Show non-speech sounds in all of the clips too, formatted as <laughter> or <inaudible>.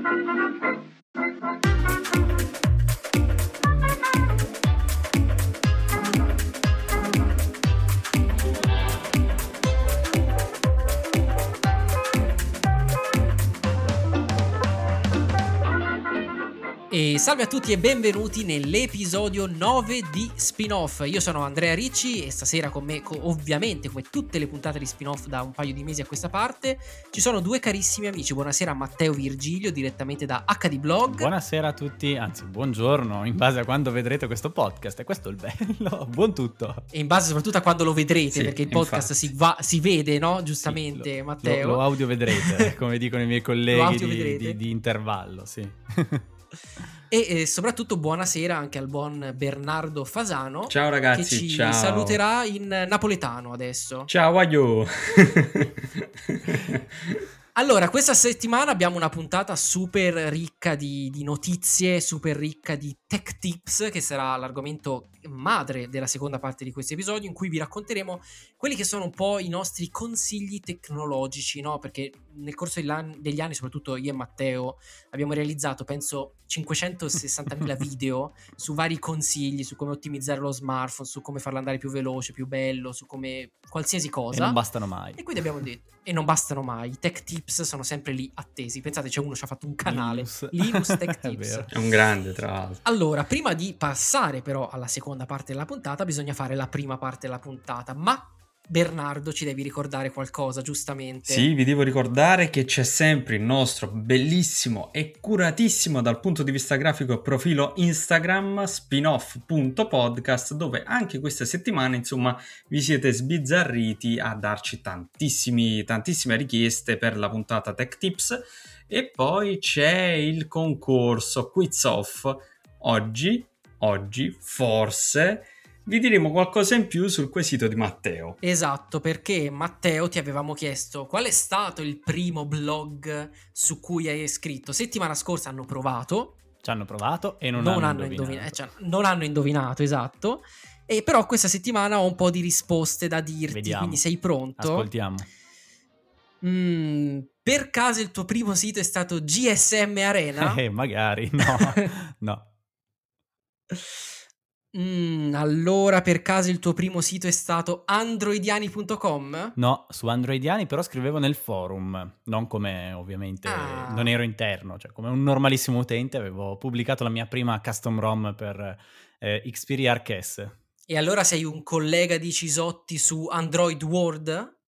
Thank you. Salve a tutti e benvenuti nell'episodio 9 di Spin-off. Io sono Andrea Ricci e stasera con me, ovviamente come tutte le puntate di Spin-off da un paio di mesi a questa parte, ci sono due carissimi amici. Buonasera Matteo Virgilio direttamente da HD Blog. Buonasera a tutti, anzi buongiorno in base a quando vedrete questo podcast e questo è il bello. <laughs> Buon tutto. E in base soprattutto a quando lo vedrete sì, perché il podcast si, va, si, vede, no? Giustamente sì, lo, Matteo. Lo, lo, audio vedrete, <laughs> come dicono i miei colleghi di, di, di intervallo, sì. <laughs> E eh, soprattutto buonasera anche al buon Bernardo Fasano. Ciao ragazzi, che ci ciao. saluterà in napoletano adesso. Ciao, aglio. <laughs> Allora, questa settimana abbiamo una puntata super ricca di, di, notizie, super ricca di tech tips, che sarà l'argomento madre della seconda parte di questo episodio, in cui vi racconteremo quelli che sono un po' i nostri consigli tecnologici, no? Perché nel corso degli anni, soprattutto io e Matteo, abbiamo realizzato, penso, 560.000 <laughs> video su vari consigli, su come ottimizzare lo smartphone, su come farlo andare più veloce, più bello, su come qualsiasi cosa. E non bastano mai. E quindi abbiamo detto, e non bastano mai, i tech tips sono sempre lì attesi. Pensate, c'è uno che ci ha fatto un canale, Linus, <laughs> Linus <laughs> Tech Tips. è, è un grande, tra l'altro. Allora, prima di passare però alla seconda parte della puntata, bisogna fare la prima parte della puntata, ma Bernardo ci devi ricordare qualcosa, giustamente. Sì, vi devo ricordare che c'è sempre il nostro bellissimo e curatissimo dal punto di vista grafico profilo Instagram spinoff.podcast dove anche questa settimana, insomma, vi siete sbizzarriti a darci tantissime richieste per la puntata Tech Tips e poi c'è il concorso Quiz Off. Oggi, oggi, forse vi diremo qualcosa in più sul quesito di Matteo. Esatto, perché Matteo ti avevamo chiesto qual è stato il primo blog su cui hai scritto. Settimana scorsa hanno provato. Ci hanno provato e non, non hanno, hanno indovinato. indovinato. Eh, cioè, non hanno indovinato, esatto. E però questa settimana ho un po' di risposte da dirti, Vediamo. quindi sei pronto? Ascoltiamo. Mm, per caso il tuo primo sito è stato GSM Arena? Eh, magari, no, <laughs> no. Mm, allora, per caso il tuo primo sito è stato androidiani.com? No, su androidiani però scrivevo nel forum, non come ovviamente, ah. non ero interno, cioè come un normalissimo utente avevo pubblicato la mia prima custom ROM per eh, Xperia ArcS. E allora sei un collega di Cisotti su Android World?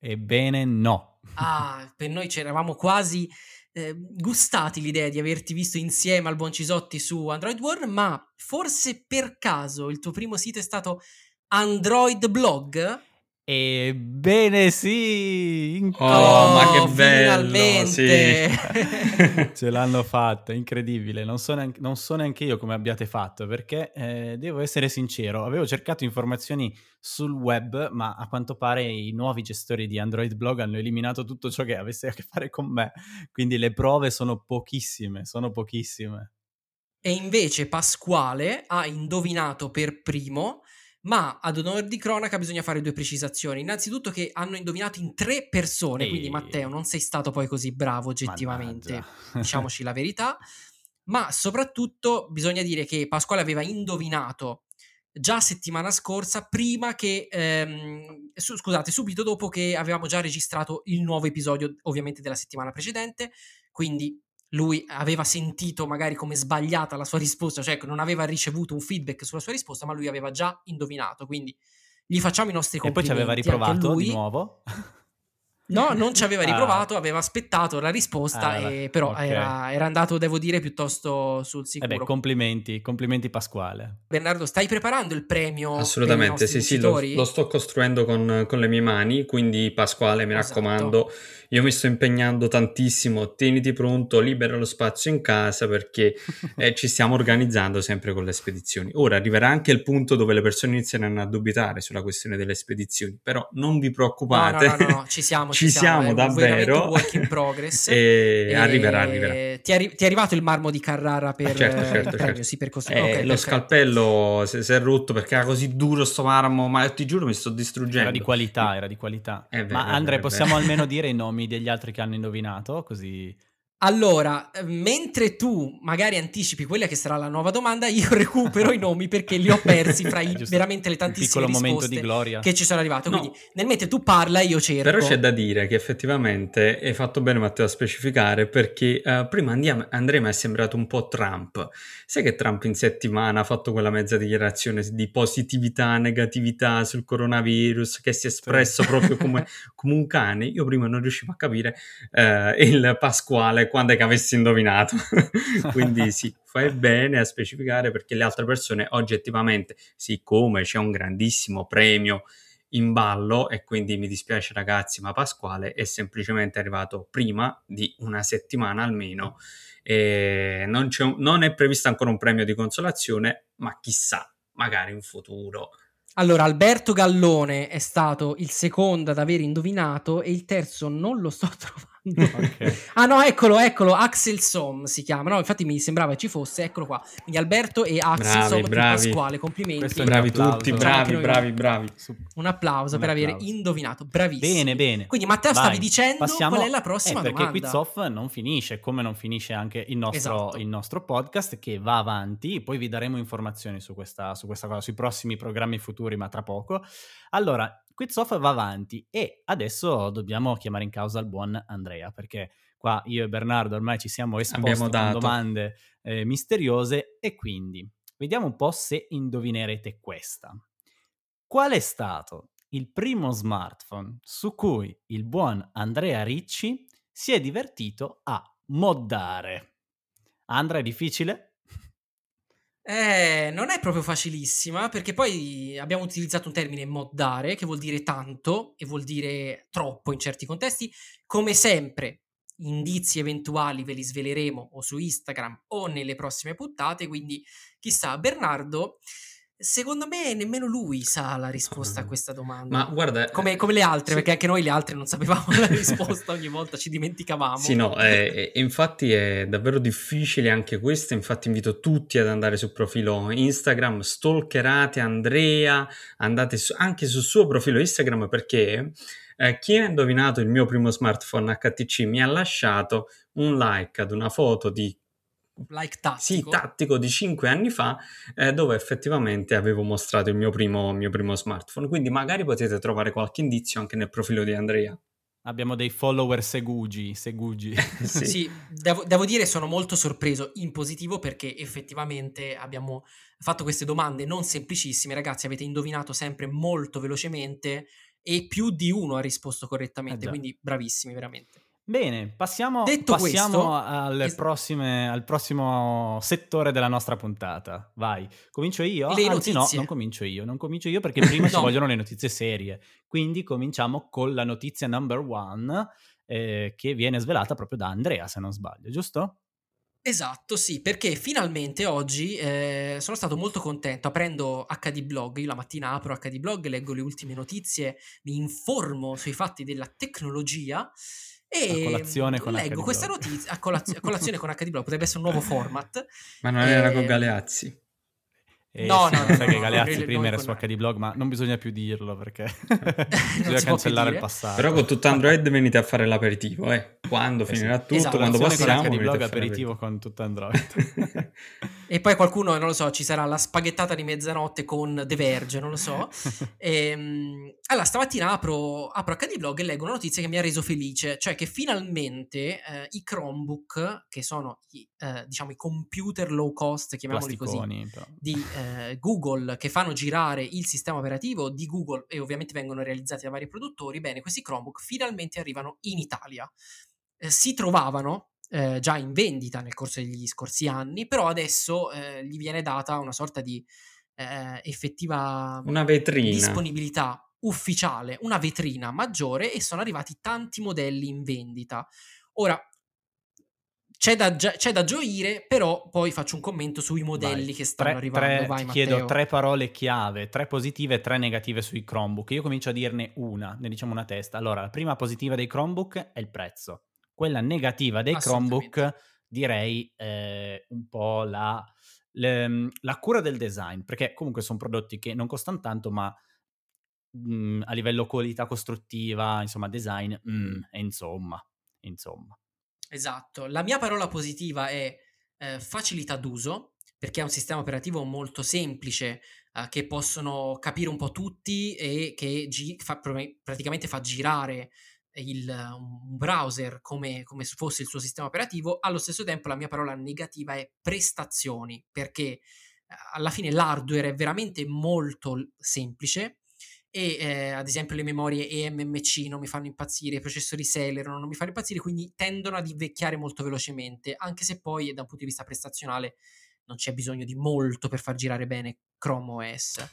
Ebbene no. Ah, per noi c'eravamo quasi eh, gustati l'idea di averti visto insieme al buon Cisotti su Android World, ma forse per caso il tuo primo sito è stato Android Blog? Ebbene sì! Oh, oh, ma che bello! Finalmente! Sì. <laughs> Ce l'hanno fatta, incredibile. Non so, neanche, non so, neanche, io come abbiate fatto, perché eh, devo essere sincero, avevo cercato informazioni sul web, ma a quanto pare i nuovi gestori di Android Blog hanno eliminato tutto ciò che avesse a che fare con me. Quindi le prove sono pochissime, sono pochissime. E invece Pasquale ha indovinato per primo ma ad onore di cronaca bisogna fare due precisazioni. Innanzitutto che hanno indovinato in tre persone, Ehi. quindi Matteo non sei stato poi così bravo oggettivamente, <laughs> diciamoci la verità, ma soprattutto bisogna dire che Pasquale aveva indovinato già settimana scorsa, prima che, ehm, su, scusate, subito dopo che avevamo già registrato il nuovo episodio ovviamente della settimana precedente, quindi lui aveva sentito magari come sbagliata la sua risposta, cioè non aveva ricevuto un feedback sulla sua risposta, ma lui aveva già indovinato. Quindi gli facciamo i nostri complimenti. E poi ci aveva riprovato di nuovo. No, non ci aveva ah. riprovato, ah. aveva aspettato la risposta, ah, e, però okay. era, era, andato, devo dire, piuttosto sul sicuro. Eh beh, complimenti, complimenti Pasquale. Bernardo, stai preparando il premio? Assolutamente, sì, sì, lo, lo, sto costruendo con, con, le mie mani, quindi Pasquale, mi esatto. raccomando, io mi sto impegnando tantissimo, tieniti pronto, libera lo spazio in casa perché <laughs> eh, ci stiamo organizzando sempre con le spedizioni. Ora arriverà anche il punto dove le persone inizieranno a dubitare sulla questione delle spedizioni, però non vi preoccupate. No, no, no, no ci siamo, ci, ci siamo, siamo davvero. Un work in <laughs> progress. e, e arriverà, arriverà. Ti è, ti è, arrivato il marmo di Carrara per, ah, certo, certo, per certo. Sì, per eh, okay, lo scalpello si, si, è rotto perché era così duro sto marmo, ma ti giuro mi sto distruggendo. Era di qualità, era di qualità. Vero, ma Andrea, possiamo almeno <laughs> dire i nomi degli altri che hanno indovinato, così... Allora, mentre tu magari anticipi quella che sarà la nuova domanda, io <laughs> recupero i nomi perché li ho persi fra i, <laughs> veramente le tantissime risposte che ci sono arrivate. No. Quindi, nel mentre tu parla, io cerco. Però c'è da dire che effettivamente hai fatto bene, Matteo, a specificare perché uh, prima andiamo, Andrea mi è sembrato un po' Trump. Sai che Trump in settimana ha fatto quella mezza dichiarazione di positività, negatività sul coronavirus, che si è espresso sì. proprio come, <laughs> come, un cane? Io prima non riuscivo a capire uh, il Pasquale quando è che avessi indovinato. <laughs> Quindi sì, fai bene a specificare perché le altre persone oggettivamente, siccome c'è un grandissimo premio in ballo e quindi mi dispiace ragazzi, ma Pasquale è semplicemente arrivato prima di una settimana almeno e non, non è previsto ancora un premio di consolazione, ma chissà, magari in futuro. Allora, Alberto Gallone è stato il secondo ad aver indovinato e il terzo non lo sto <laughs> trovando. Okay. <laughs> ah no, eccolo, eccolo, Axel Som si chiama. No, infatti mi sembrava ci fosse, eccolo qua. Quindi Alberto e Axel bravi, Som bravi. Pasquale, complimenti. Bravi tutti, bravi, bravi, bravi. Un applauso Un per applauso. aver indovinato, bravissimo. Bene, bene. Quindi Matteo Vai, stavi dicendo passiamo... qual è la prossima eh, perché domanda. Quiz Off non finisce, come non finisce anche il nostro, esatto. il nostro podcast che va avanti, poi vi daremo informazioni su questa, su questa cosa, sui prossimi programmi futuri, ma tra poco. Allora, Quizzoff va avanti e adesso dobbiamo chiamare in causa il buon Andrea perché qua io e Bernardo ormai ci siamo esposti con domande eh, misteriose e quindi vediamo un po' se indovinerete questa. Qual è stato il primo smartphone su cui il buon Andrea Ricci si è divertito a moddare? Andrea, è difficile? Eh, non è proprio facilissima perché poi abbiamo utilizzato un termine moddare che vuol dire tanto e vuol dire troppo in certi contesti. Come sempre, indizi eventuali ve li sveleremo o su Instagram o nelle prossime puntate, quindi chissà, Bernardo Secondo me nemmeno lui sa la risposta a questa domanda. Ma guarda, come, come le altre, sì. perché anche noi le altre non sapevamo la <laughs> risposta, ogni volta ci dimenticavamo. Sì, no, eh, infatti è davvero difficile anche questo. Infatti, invito tutti ad andare sul profilo Instagram, stalkerate Andrea, andate su, anche sul suo profilo Instagram perché eh, chi ha indovinato il mio primo smartphone HTC mi ha lasciato un like ad una foto di like tattico. Sì, tattico di 5 anni fa, eh, dove effettivamente avevo mostrato il mio primo, mio primo smartphone. Quindi magari potete trovare qualche indizio anche nel profilo di Andrea. Abbiamo dei follower segugi, segugi. <laughs> sì, sì devo, devo, dire sono molto sorpreso in positivo perché effettivamente abbiamo fatto queste domande non semplicissime, ragazzi, avete indovinato sempre molto velocemente e più di uno ha risposto correttamente, eh quindi bravissimi veramente. Bene, passiamo, passiamo questo, al, es- prossime, al, prossimo settore della nostra puntata. Vai, comincio io? Le Anzi, notizie. no, non comincio io, non comincio io perché prima <laughs> no. ci vogliono le notizie serie. Quindi cominciamo con la notizia number one eh, che viene svelata proprio da Andrea, se non sbaglio, giusto? Esatto, sì, perché finalmente oggi eh, sono stato molto contento aprendo HD Blog. Io la mattina apro HD Blog, leggo le ultime notizie, mi informo sui fatti della tecnologia e a colazione con leggo HD questa notizia a, colaz- a colazione con HD Blog potrebbe essere un nuovo format. Ma non era con Galeazzi. Eh, no, sì, no, no, sai che Galeazzi prima era su HD Blog, ma non bisogna più dirlo perché <laughs> <laughs> bisogna cancellare il passato. Però con tutto Android venite a fare l'aperitivo, eh. Quando eh finirà tutto, esatto, quando possiamo, con HD Blog aperitivo con tutto Android. <laughs> e poi qualcuno, non lo so, ci sarà la spaghettata di mezzanotte con The Verge, non lo so. e, ehm, allora, stamattina apro, apro HD Blog e leggo una notizia che mi ha reso felice, cioè che finalmente eh, i Chromebook, che sono i, eh, diciamo i computer low cost, chiamiamoli così, di eh, eh, Google che fanno girare il sistema operativo di Google e ovviamente vengono realizzati da vari produttori, bene, questi Chromebook finalmente arrivano in Italia. Eh, si trovavano eh, già in vendita nel corso degli scorsi anni, però adesso eh, gli viene data una sorta di eh, effettiva una vetrina. disponibilità ufficiale, una vetrina maggiore e sono arrivati tanti modelli in vendita. Ora, c'è da, c'è da, gioire, però poi faccio un commento sui modelli Vai. che stanno tre, arrivando. Tre, Vai, chiedo tre parole chiave, tre positive e tre negative sui Chromebook. Io comincio a dirne una, ne diciamo una testa. Allora, la prima positiva dei Chromebook è il prezzo. Quella negativa dei Chromebook direi eh, un po' la, le, la, cura del design, perché comunque sono prodotti che non costano tanto, ma mh, mm, a livello qualità costruttiva, insomma, design, mh, mm, insomma, insomma. Esatto, la mia parola positiva è eh, facilità d'uso, perché è un sistema operativo molto semplice eh, che possono capire un po' tutti e che gi- fa, praticamente fa girare il, un browser come, come se fosse il suo sistema operativo. Allo stesso tempo la mia parola negativa è prestazioni, perché eh, alla fine l'hardware è veramente molto semplice e eh, ad esempio le memorie eMMC non mi fanno impazzire, i processori Celeron non mi fanno impazzire, quindi tendono ad invecchiare molto velocemente, anche se poi da un punto di vista prestazionale non c'è bisogno di molto per far girare bene Chrome OS.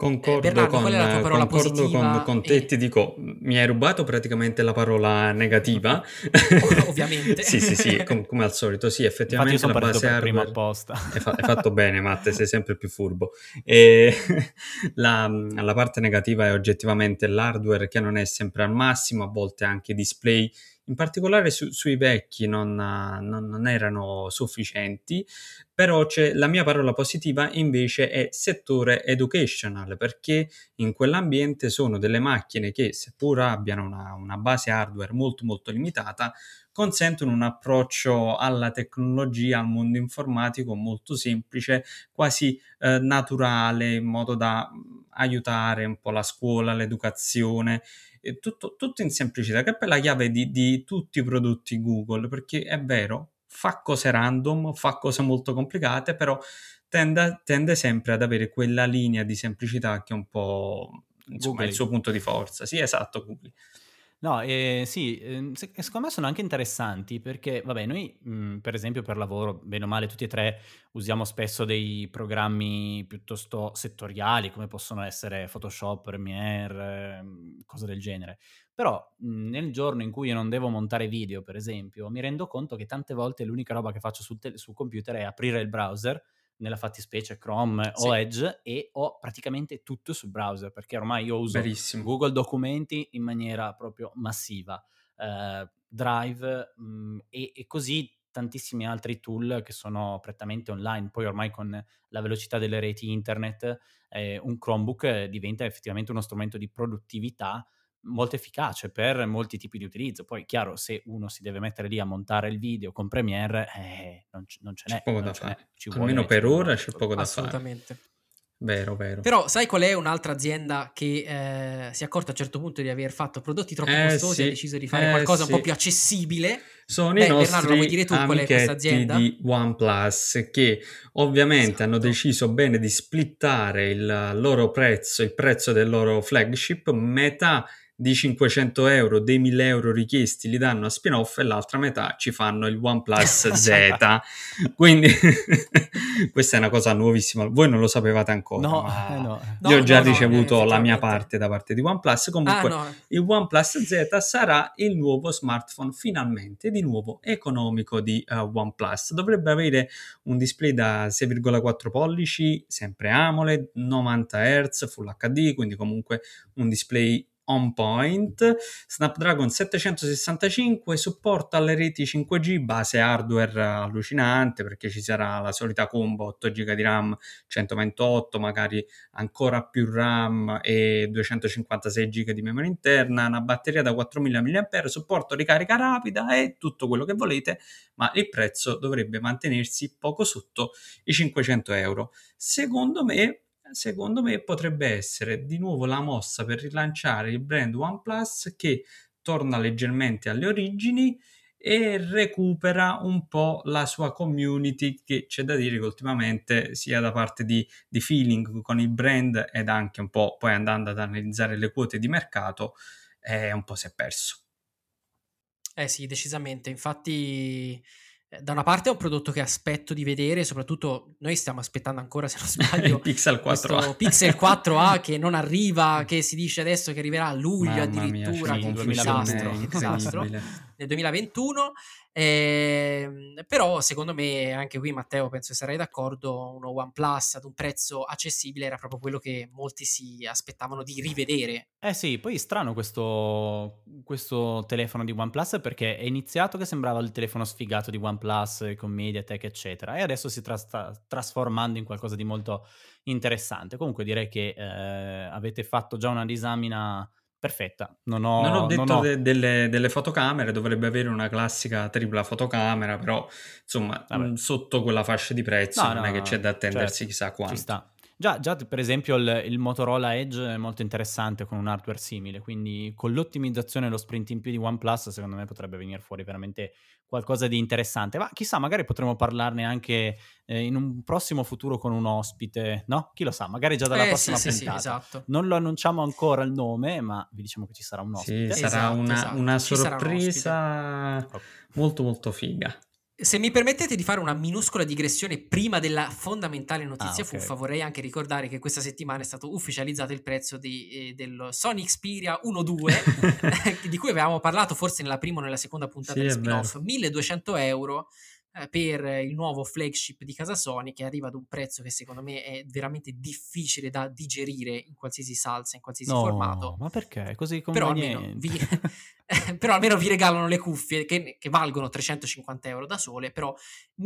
Concordo, eh, Bernardo, con, concordo con, con, te, e... ti dico, mi hai rubato praticamente la parola negativa. <laughs> Ovviamente. sì, sì, sì, com- come al solito, sì, effettivamente la base hardware... prima apposta. Hai, fa- hai, fatto bene, Matte, sei sempre più furbo. E <laughs> la, la parte negativa è oggettivamente l'hardware che non è sempre al massimo, a volte anche display in particolare su, sui vecchi non, non, non, erano sufficienti, però la mia parola positiva invece è settore educational, perché in quell'ambiente sono delle macchine che seppur abbiano una, una base hardware molto molto limitata, consentono un approccio alla tecnologia, al mondo informatico molto semplice, quasi eh, naturale, in modo da aiutare un po' la scuola, l'educazione tutto, tutto, in semplicità, che è poi la chiave di, di tutti i prodotti Google, perché è vero, fa cose random, fa cose molto complicate, però tende, tende sempre ad avere quella linea di semplicità che è un po' insomma, il suo punto di forza. Sì, esatto, Google. No, eh, sì, eh, secondo me sono anche interessanti perché, vabbè, noi mh, mhmm, per esempio per lavoro, bene o male, tutti e tre usiamo spesso dei programmi piuttosto settoriali come possono essere Photoshop, Premiere, eh, cose del genere. Però mh, mhmm, nel giorno in cui io non devo montare video, per esempio, mi rendo conto che tante volte l'unica roba che faccio sul, te- sul computer è aprire il browser nella fattispecie Chrome sì. o Edge e ho praticamente tutto sul browser perché ormai io uso Verissimo. Google Documenti in maniera proprio massiva, eh, Drive mh, mm, e, e, così tantissimi altri tool che sono prettamente online. Poi ormai con la velocità delle reti internet eh, un Chromebook diventa effettivamente uno strumento di produttività molto efficace per molti tipi di utilizzo. Poi, chiaro, se uno si deve mettere lì a montare il video con Premiere, eh, non, c- non, ce n'è. C'è poco da fare. Almeno per ora c'è poco da fare. Assolutamente. Vero, vero. Però sai qual è un'altra azienda che eh, si è accorta a un certo punto di aver fatto prodotti troppo eh, costosi sì, e ha deciso di fare eh, qualcosa sì. un po' più accessibile? Sono Beh, i nostri Bernardo, vuoi dire tu qual è questa azienda? di OnePlus che ovviamente esatto. hanno deciso bene di splittare il loro prezzo, il prezzo del loro flagship, metà di 500 euro dei 1000 euro richiesti li danno a spin-off e l'altra metà ci fanno il OnePlus <laughs> Z. Quindi <laughs> questa è una cosa nuovissima. Voi non lo sapevate ancora. No, eh no. Io ho già no, ricevuto la mia parte da parte di OnePlus. Comunque ah, il OnePlus Z sarà il nuovo smartphone finalmente di nuovo economico di uh, OnePlus. Dovrebbe avere un display da 6,4 pollici, sempre AMOLED, 90 Hz, Full HD, quindi comunque un display on point, Snapdragon 765, supporto alle reti 5G, base hardware allucinante perché ci sarà la solita combo 8 GB di RAM, 128, magari ancora più RAM e 256 GB di memoria interna, una batteria da 4000 mAh, supporto ricarica rapida e tutto quello che volete, ma il prezzo dovrebbe mantenersi poco sotto i 500 euro. Secondo me secondo me potrebbe essere di nuovo la mossa per rilanciare il brand OnePlus che torna leggermente alle origini e recupera un po' la sua community che c'è da dire che ultimamente sia da parte di, di feeling con il brand ed anche un po' poi andando ad analizzare le quote di mercato è un po' si è perso. Eh sì, decisamente. Infatti da una parte è un prodotto che aspetto di vedere, soprattutto noi stiamo aspettando ancora, se non <laughs> sbaglio, il Pixel 4A. Pixel 4A che non arriva, che si dice adesso che arriverà a luglio Mamma addirittura, mia, che disastro, che disastro, nel 2021. Eh, però secondo me anche qui Matteo penso che sarai d'accordo uno OnePlus ad un prezzo accessibile era proprio quello che molti si aspettavano di rivedere eh sì poi strano questo, questo telefono di OnePlus perché è iniziato che sembrava il telefono sfigato di OnePlus con MediaTek eccetera e adesso si sta trasformando in qualcosa di molto interessante comunque direi che eh, avete fatto già una disamina perfetta. Non ho, non ho detto non ho... De- delle, delle, fotocamere, dovrebbe avere una classica tripla fotocamera, però insomma mh, sotto quella fascia di prezzo no, non no, è che c'è da attendersi certo, chissà quanto. Ci sta. Già, già, per esempio il, il, Motorola Edge è molto interessante con un hardware simile, quindi con l'ottimizzazione e lo sprint in più di OnePlus secondo me potrebbe venire fuori veramente qualcosa di interessante. Ma chissà, magari potremo parlarne anche eh, in un prossimo futuro con un ospite, no? Chi lo sa, magari già dalla eh, prossima sì, puntata. Sì, sì, esatto. Non lo annunciamo ancora il nome, ma vi diciamo che ci sarà un ospite. Sì, sarà esatto, una, esatto. una sorpresa un molto molto figa. Se mi permettete di fare una minuscola digressione prima della fondamentale notizia ah, okay. fuffa, vorrei anche ricordare che questa settimana è stato ufficializzato il prezzo di, eh, dello Sony Xperia 1.2, <laughs> <laughs> di cui avevamo parlato forse nella prima o nella seconda puntata sì, del spin-off, 1200 euro eh, per il nuovo flagship di casa Sony che arriva ad un prezzo che secondo me è veramente difficile da digerire in qualsiasi salsa, in qualsiasi no, formato. Ma perché? Così Però almeno, vi, <laughs> <laughs> però almeno vi regalano le cuffie che, che, valgono 350 euro da sole, però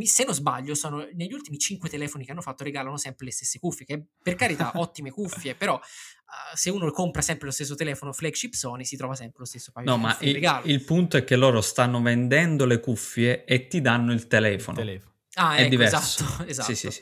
se non sbaglio sono negli ultimi 5 telefoni che hanno fatto regalano sempre le stesse cuffie, che per carità <laughs> ottime cuffie, però uh, se uno compra sempre lo stesso telefono flagship Sony si trova sempre lo stesso paio no, di cuffie No, ma il, punto è che loro stanno vendendo le cuffie e ti danno il telefono. Il telefono. Ah, è ecco, diverso. esatto, esatto. <laughs> Sì, sì, sì.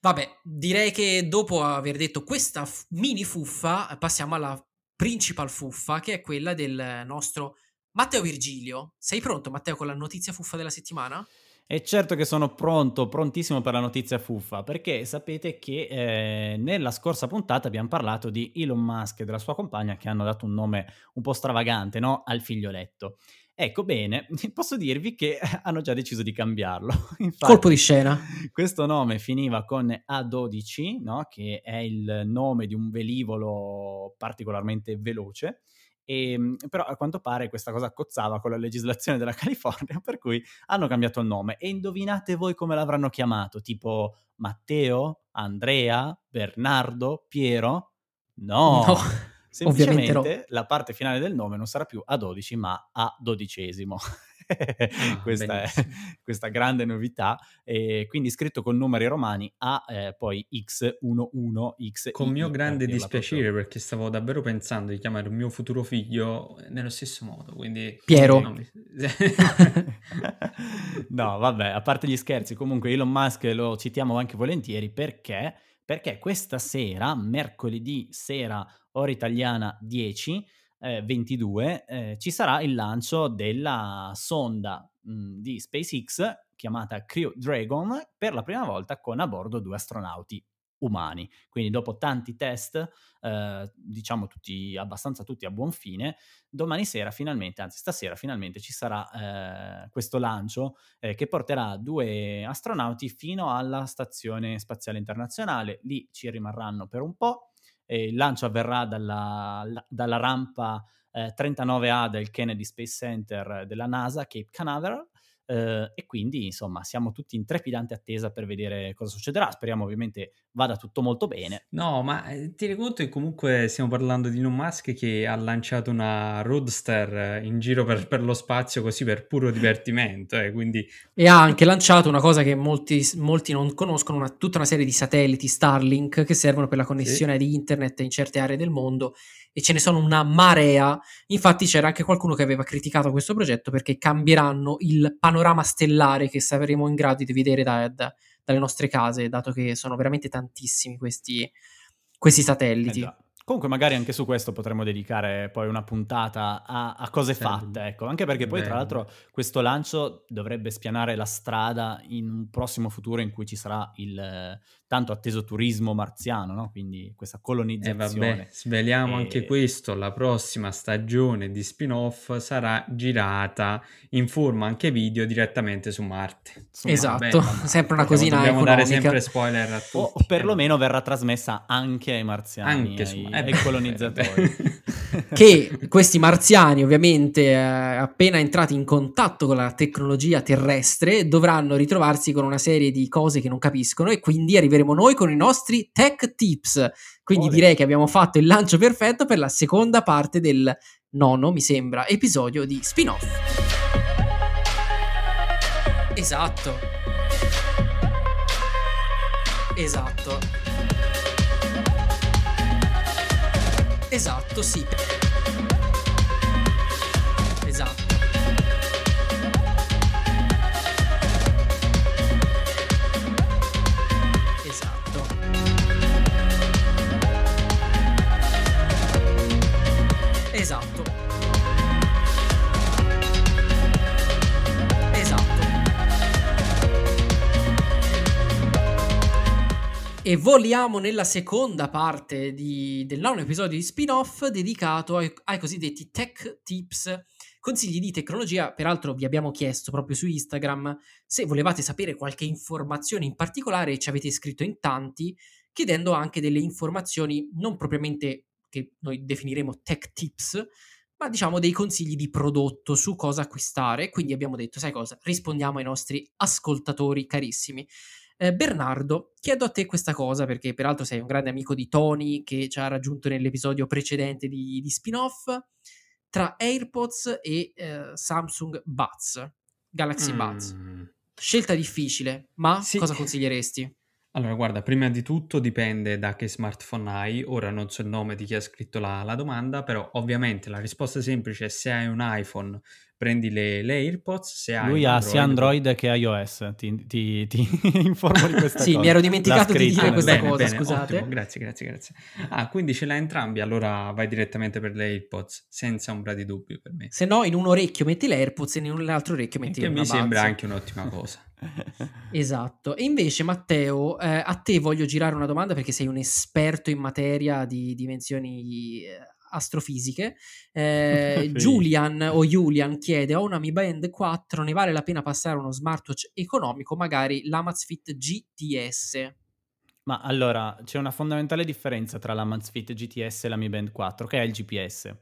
Vabbè, direi che dopo aver detto questa f- mini fuffa, passiamo alla principal fuffa, che è quella del nostro Matteo Virgilio. Sei pronto, Matteo, con la notizia fuffa della settimana? E certo che sono pronto, prontissimo per la notizia fuffa, perché sapete che eh, nella scorsa puntata abbiamo parlato di Elon Musk e della sua compagna che hanno dato un nome un po' stravagante no? al figlioletto. Ecco bene, <laughs> posso dirvi che <laughs> hanno già deciso di cambiarlo. Infatti, <laughs> Colpo di scena. Questo nome finiva con A12, no? che è il nome di un velivolo particolarmente veloce. E, ehm, però a quanto pare questa cosa cozzava con la legislazione della California, per cui hanno cambiato il nome. E indovinate voi come l'avranno chiamato? Tipo Matteo, Andrea, Bernardo, Piero? No. no. Semplicemente no. la parte finale del nome non sarà più a 12 ma a dodicesimo. Ah, <laughs> questa è questa grande novità. E quindi scritto con numeri romani A, eh, poi X11, X. Con mio grande dispiacere proprio. perché stavo davvero pensando di chiamare un mio futuro figlio nello stesso modo. Quindi Piero. Mi... <laughs> no, vabbè, a parte gli scherzi, comunque Elon Musk lo citiamo anche volentieri perché perché questa sera, mercoledì sera, ora italiana 10, eh, 22, eh, ci sarà il lancio della sonda mh, mhmm, di SpaceX chiamata Crew Dragon per la prima volta con a bordo due astronauti umani. Quindi dopo tanti test, eh, diciamo tutti abbastanza tutti a buon fine, domani sera finalmente, anzi stasera finalmente ci sarà eh, questo lancio eh, che porterà due astronauti fino alla Stazione Spaziale Internazionale. Lì ci rimarranno per un po' eh, il lancio avverrà dalla, dalla rampa eh, 39A del Kennedy Space Center della NASA, Cape Canaveral, Uh, e quindi insomma siamo tutti in trepidante attesa per vedere cosa succederà. Speriamo ovviamente vada tutto molto bene. No, ma eh, ti rendi conto che comunque stiamo parlando di Elon Musk che ha lanciato una Roadster in giro per, per lo spazio così per puro divertimento. Eh, quindi... E ha anche lanciato una cosa che molti, molti non conoscono, una, tutta una serie di satelliti Starlink che servono per la connessione sì. di internet in certe aree del mondo e ce ne sono una marea. Infatti c'era anche qualcuno che aveva criticato questo progetto perché cambieranno il panorama stellare che saremo in grado di vedere da, da, dalle nostre case, dato che sono veramente tantissimi questi, questi satelliti. Eh Comunque magari anche su questo potremmo dedicare poi una puntata a, a cose sì. fatte, ecco, anche perché poi Beh. tra l'altro questo lancio dovrebbe spianare la strada in un prossimo futuro in cui ci sarà il tanto atteso turismo marziano, no? Quindi questa colonizzazione. E vabbè, sveliamo e... anche questo, la prossima stagione di spin-off sarà girata in forma anche video direttamente su Marte. Insomma, esatto, vabbè, <laughs> sempre una cosina Dobbiamo economica. dare sempre spoiler a tutti. O, o perlomeno verrà trasmessa anche ai marziani, anche su, ai, ai colonizzatori. <laughs> che questi marziani ovviamente eh, appena entrati in contatto con la tecnologia terrestre dovranno ritrovarsi con una serie di cose che non capiscono e quindi arriveremo noi con i nostri tech tips. Quindi Ore. direi che abbiamo fatto il lancio perfetto per la seconda parte del nono, mi sembra, episodio di spin-off. Esatto. Esatto. Esatto, sì. E voliamo nella seconda parte di, del nono episodio di spin-off dedicato ai, ai, cosiddetti tech tips, consigli di tecnologia. Peraltro vi abbiamo chiesto proprio su Instagram se volevate sapere qualche informazione in particolare, ci avete scritto in tanti, chiedendo anche delle informazioni non propriamente che noi definiremo tech tips, ma diciamo dei consigli di prodotto su cosa acquistare. Quindi abbiamo detto, sai cosa? Rispondiamo ai nostri ascoltatori carissimi. Eh, Bernardo, chiedo a te questa cosa perché peraltro sei un grande amico di Tony che ci ha raggiunto nell'episodio precedente di, di spin-off, tra AirPods e eh, Samsung Buds, Galaxy mm. Buds. Scelta difficile, ma sì. cosa consiglieresti? Allora, guarda, prima di tutto dipende da che smartphone hai. Ora non so il nome di chi ha scritto la, la domanda, però ovviamente la risposta semplice è se hai un iPhone prendi le, le AirPods. Se hai Lui ha Android, sia Android che iOS, ti, ti, ti <laughs> informo di questa <laughs> sì, cosa. mi ero dimenticato di dire questa bene, cosa, bene, scusate. Ottimo, grazie, grazie, grazie. Ah, quindi ce l'hai entrambi, allora vai direttamente per le AirPods, senza ombra di dubbio per me. Se no, in un orecchio metti le AirPods e in un altro orecchio metti che mi sembra anche un'ottima cosa. <laughs> esatto. E invece, Matteo, eh, a te voglio girare una domanda perché sei un esperto in materia di dimensioni eh, astrofisiche. Eh, <laughs> Julian o Julian chiede: Ho una Mi Band 4, ne vale la pena passare uno smartwatch economico, magari l'Amazfit GTS? Ma allora c'è una fondamentale differenza tra l'Amazfit GTS e la Mi Band 4, che è il GPS.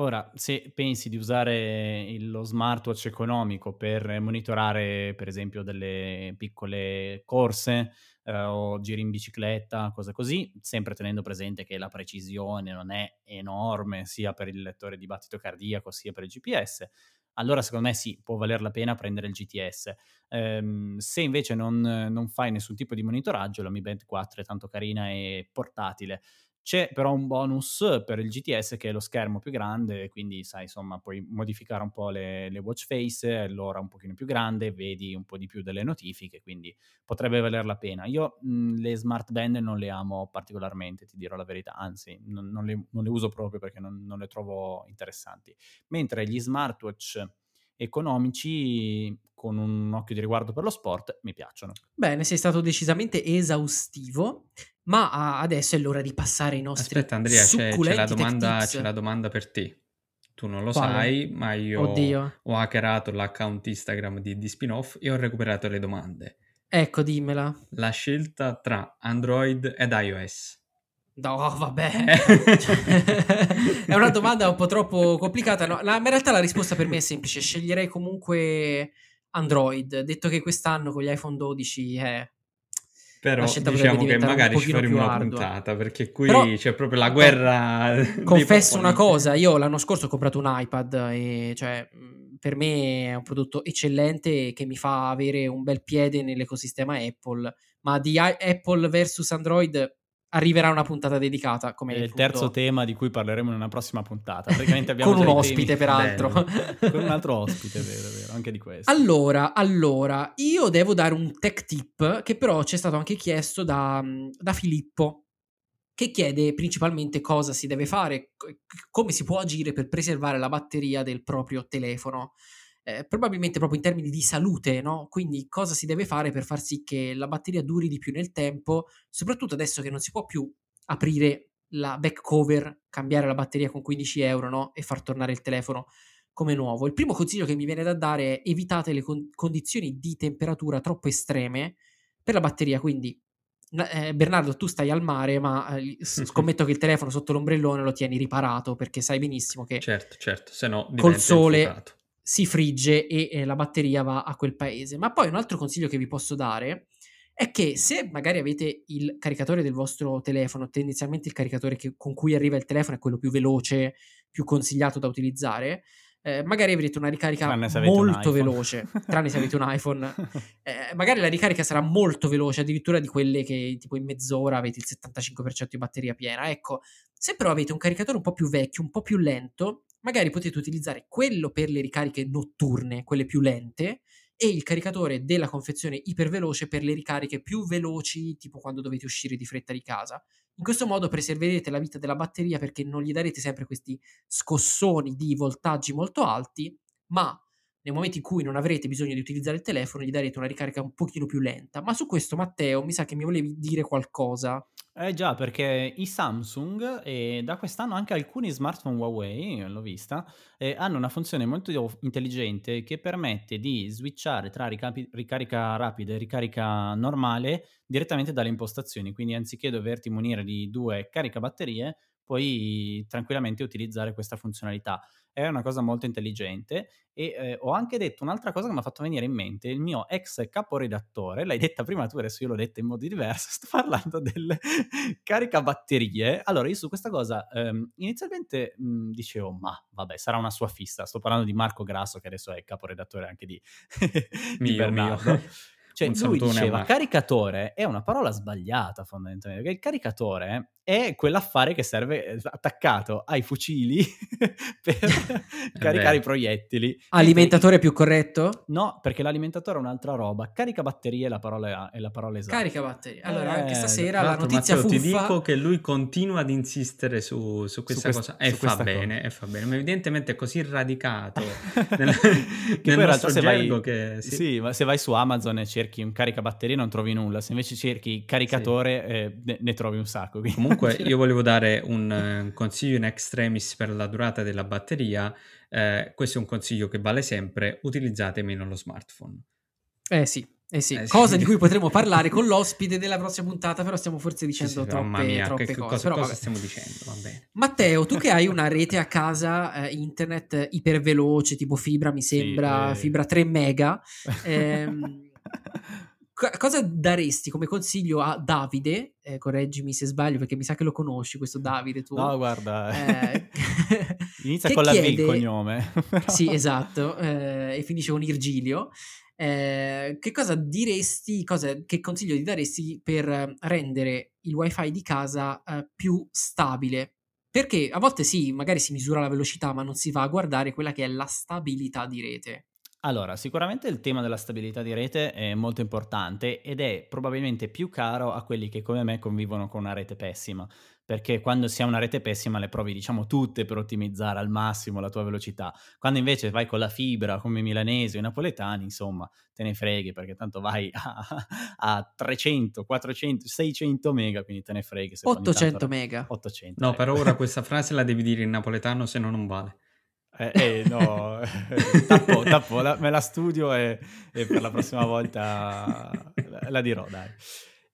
Ora, se pensi di usare lo smartwatch economico per monitorare, per esempio, delle piccole corse eh, o giri in bicicletta, cose così, sempre tenendo presente che la precisione non è enorme sia per il lettore di battito cardiaco sia per il GPS, allora secondo me sì, può valer la pena prendere il GTS. Ehm, se invece non, non, fai nessun tipo di monitoraggio, la Mi Band 4 è tanto carina e portatile. C'è però un bonus per il GTS che è lo schermo più grande, quindi sai, insomma, puoi modificare un po' le, le watch face, l'ora un pochino più grande, vedi un po' di più delle notifiche, quindi potrebbe valer la pena. Io mh, le smart band non le amo particolarmente, ti dirò la verità, anzi, non, non, le, non le, uso proprio perché non, non le trovo interessanti. Mentre gli smartwatch economici con un occhio di riguardo per lo sport mi piacciono. Bene, sei stato decisamente esaustivo. Ma adesso è l'ora di passare i nostri Aspetta Andrea, c'è, c'è, la domanda, c'è, la domanda, per te. Tu non lo Quale? sai, ma io Oddio. ho hackerato l'account Instagram di, di Spinoff e ho recuperato le domande. Ecco, dimmela. La scelta tra Android ed iOS. No, vabbè. è una domanda un po' troppo complicata. No, la, in realtà la risposta per me è semplice. Sceglierei comunque Android. Detto che quest'anno con gli iPhone 12 è però diciamo che magari ci faremo una ardua. puntata perché qui Però, c'è proprio la guerra. Confesso una cosa: io l'anno scorso ho comprato un iPad e cioè, per me è un prodotto eccellente che mi fa avere un bel piede nell'ecosistema Apple. Ma di Apple versus Android arriverà una puntata dedicata. Come è il terzo tema di cui parleremo in una prossima puntata. <laughs> Con un ospite, peraltro. <laughs> Con un altro ospite, vero, vero, anche di questo. Allora, allora, io devo dare un tech tip che però ci è stato anche chiesto da, da Filippo che chiede principalmente cosa si deve fare, come si può agire per preservare la batteria del proprio telefono eh, probabilmente proprio in termini di salute, no? Quindi cosa si deve fare per far sì che la batteria duri di più nel tempo, soprattutto adesso che non si può più aprire la back cover, cambiare la batteria con 15 euro, no? E far tornare il telefono come nuovo. Il primo consiglio che mi viene da dare è evitate le con- condizioni di temperatura troppo estreme per la batteria, quindi eh, Bernardo, tu stai al mare, ma eh, <laughs> scommetto che il telefono sotto l'ombrellone lo tieni riparato perché sai benissimo che certo, certo, se no col sole infuocato si frigge e eh, la batteria va a quel paese. Ma poi un altro consiglio che vi posso dare è che se magari avete il caricatore del vostro telefono, tendenzialmente il caricatore che, con cui arriva il telefono è quello più veloce, più consigliato da utilizzare, eh, magari avrete una ricarica molto veloce, tranne se avete un iPhone, <laughs> eh, magari la ricarica sarà molto veloce, addirittura di quelle che tipo in mezz'ora avete il 75% di batteria piena. Ecco, se però avete un caricatore un po' più vecchio, un po' più lento, magari potete utilizzare quello per le ricariche notturne, quelle più lente, e il caricatore della confezione iperveloce per le ricariche più veloci, tipo quando dovete uscire di fretta di casa. In questo modo preserverete la vita della batteria perché non gli darete sempre questi scossoni di voltaggi molto alti, ma nel momento in cui non avrete bisogno di utilizzare il telefono, gli darete una ricarica un pochino più lenta. Ma su questo, Matteo, mi sa che mi volevi dire qualcosa. Eh già, perché i Samsung e da quest'anno anche alcuni smartphone Huawei, l'ho vista, eh, hanno una funzione molto intelligente che permette di switchare tra ricapi- ricarica rapida e ricarica normale direttamente dalle impostazioni. Quindi anziché doverti munire di due caricabatterie, puoi tranquillamente utilizzare questa funzionalità. È una cosa molto intelligente e eh, ho anche detto un'altra cosa che mi ha fatto venire in mente, il mio ex caporedattore, l'hai detta prima tu, adesso io l'ho detta in modi diversi, <laughs> sto parlando del caricabatterie. Allora io su questa cosa ehm, inizialmente mh, dicevo, ma vabbè, sarà una sua fissa, sto parlando di Marco Grasso che adesso è caporedattore anche di, <laughs> di Bernardo. Mio. Cioè, lui diceva caricatore è una parola sbagliata fondamentalmente, perché il caricatore è quell'affare che serve eh, attaccato ai fucili <laughs> per <laughs> caricare i proiettili. Alimentatore e... più corretto? No, perché l'alimentatore è un'altra roba. Caricabatterie è la parola, è la parola esatta. Caricabatterie. Allora, eh, anche stasera la notizia Matteo, fuffa... ti dico che lui continua ad insistere su, su questa su cosa e fa bene, cosa. e fa bene. Ma evidentemente è così radicato <laughs> nel, nel nostro gergo vai, che... Sì. sì. ma se vai su Amazon e cerchi un caricabatterie non trovi nulla. Se invece cerchi caricatore sì. eh, ne, ne, trovi un sacco. Comunque Comunque <laughs> io volevo dare un, un, consiglio in extremis per la durata della batteria. Eh, questo è un consiglio che vale sempre, utilizzate meno lo smartphone. Eh sì, eh sì, eh cosa sì. di cui <laughs> potremo parlare con l'ospite della prossima puntata, però stiamo forse dicendo sì, sì, troppe, mia, troppe che, cose. Cosa, però, cosa stiamo dicendo? Va bene. Matteo, tu che hai <laughs> una rete a casa eh, internet iperveloce, tipo fibra, mi sembra, eh... fibra 3 mega, ehm, cosa daresti come consiglio a Davide? Eh, correggimi se sbaglio, perché mi sa che lo conosci questo Davide. Tu. No, guarda, eh, <laughs> inizia con chiede... la V il cognome. <laughs> sì, esatto, eh, e finisce con Irgilio. Eh, che cosa diresti, cosa, che consiglio ti daresti per rendere il wifi di casa eh, più stabile? Perché a volte sì, magari si misura la velocità, ma non si va a guardare quella che è la stabilità di rete. Allora, sicuramente il tema della stabilità di rete è molto importante ed è probabilmente più caro a quelli che come me convivono con una rete pessima, perché quando si ha una rete pessima le provi diciamo tutte per ottimizzare al massimo la tua velocità. Quando invece vai con la fibra come i milanesi o i napoletani, insomma, te ne freghi perché tanto vai <laughs> a, a 300, 400, 600 mega, quindi te ne freghi. 800 tanto, mega. 800 no, per ora <laughs> questa frase la devi dire in napoletano se no non vale. Eh, eh, no, <laughs> tappo, tappo la, me la studio e, e, per la prossima volta la, la dirò, dai.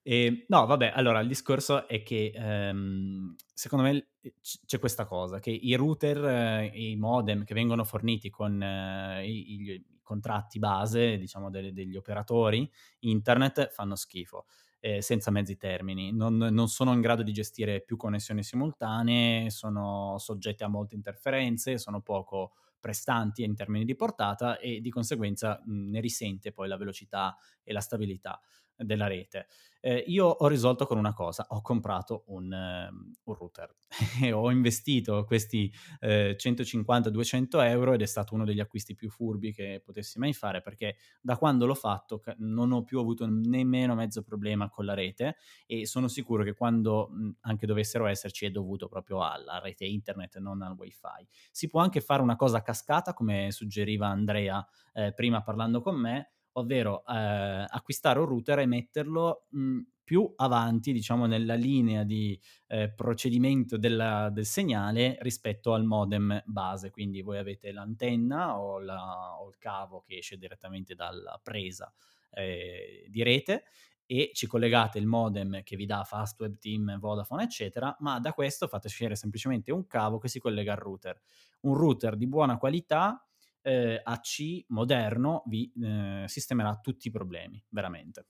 E, no, vabbè, allora il discorso è che ehm, secondo me c- c'è questa cosa, che i router eh, i modem che vengono forniti con eh, i, i, contratti base, diciamo, delle, degli operatori internet fanno schifo eh, senza mezzi termini, non, non, sono in grado di gestire più connessioni simultanee, sono soggetti a molte interferenze, sono poco prestanti in termini di portata e di conseguenza mh, ne risente poi la velocità e la stabilità della rete. Eh, io ho risolto con una cosa, ho comprato un, uh, un router <laughs> e ho investito questi eh, 150-200 euro ed è stato uno degli acquisti più furbi che potessi mai fare perché da quando l'ho fatto non ho più avuto nemmeno mezzo problema con la rete e sono sicuro che quando mh, anche dovessero esserci è dovuto proprio alla rete internet, non al wifi. Si può anche fare una cosa a cascata come suggeriva Andrea eh, prima parlando con me, ovvero eh, acquistare un router e metterlo mh, più avanti, diciamo, nella linea di eh, procedimento della, del segnale rispetto al modem base. Quindi voi avete l'antenna o, la, o il cavo che esce direttamente dalla presa eh, di rete e ci collegate il modem che vi dà Fastweb, Team, Vodafone, eccetera, ma da questo fate uscire semplicemente un cavo che si collega al router. Un router di buona qualità eh, AC moderno vi eh, sistemerà tutti i problemi, veramente.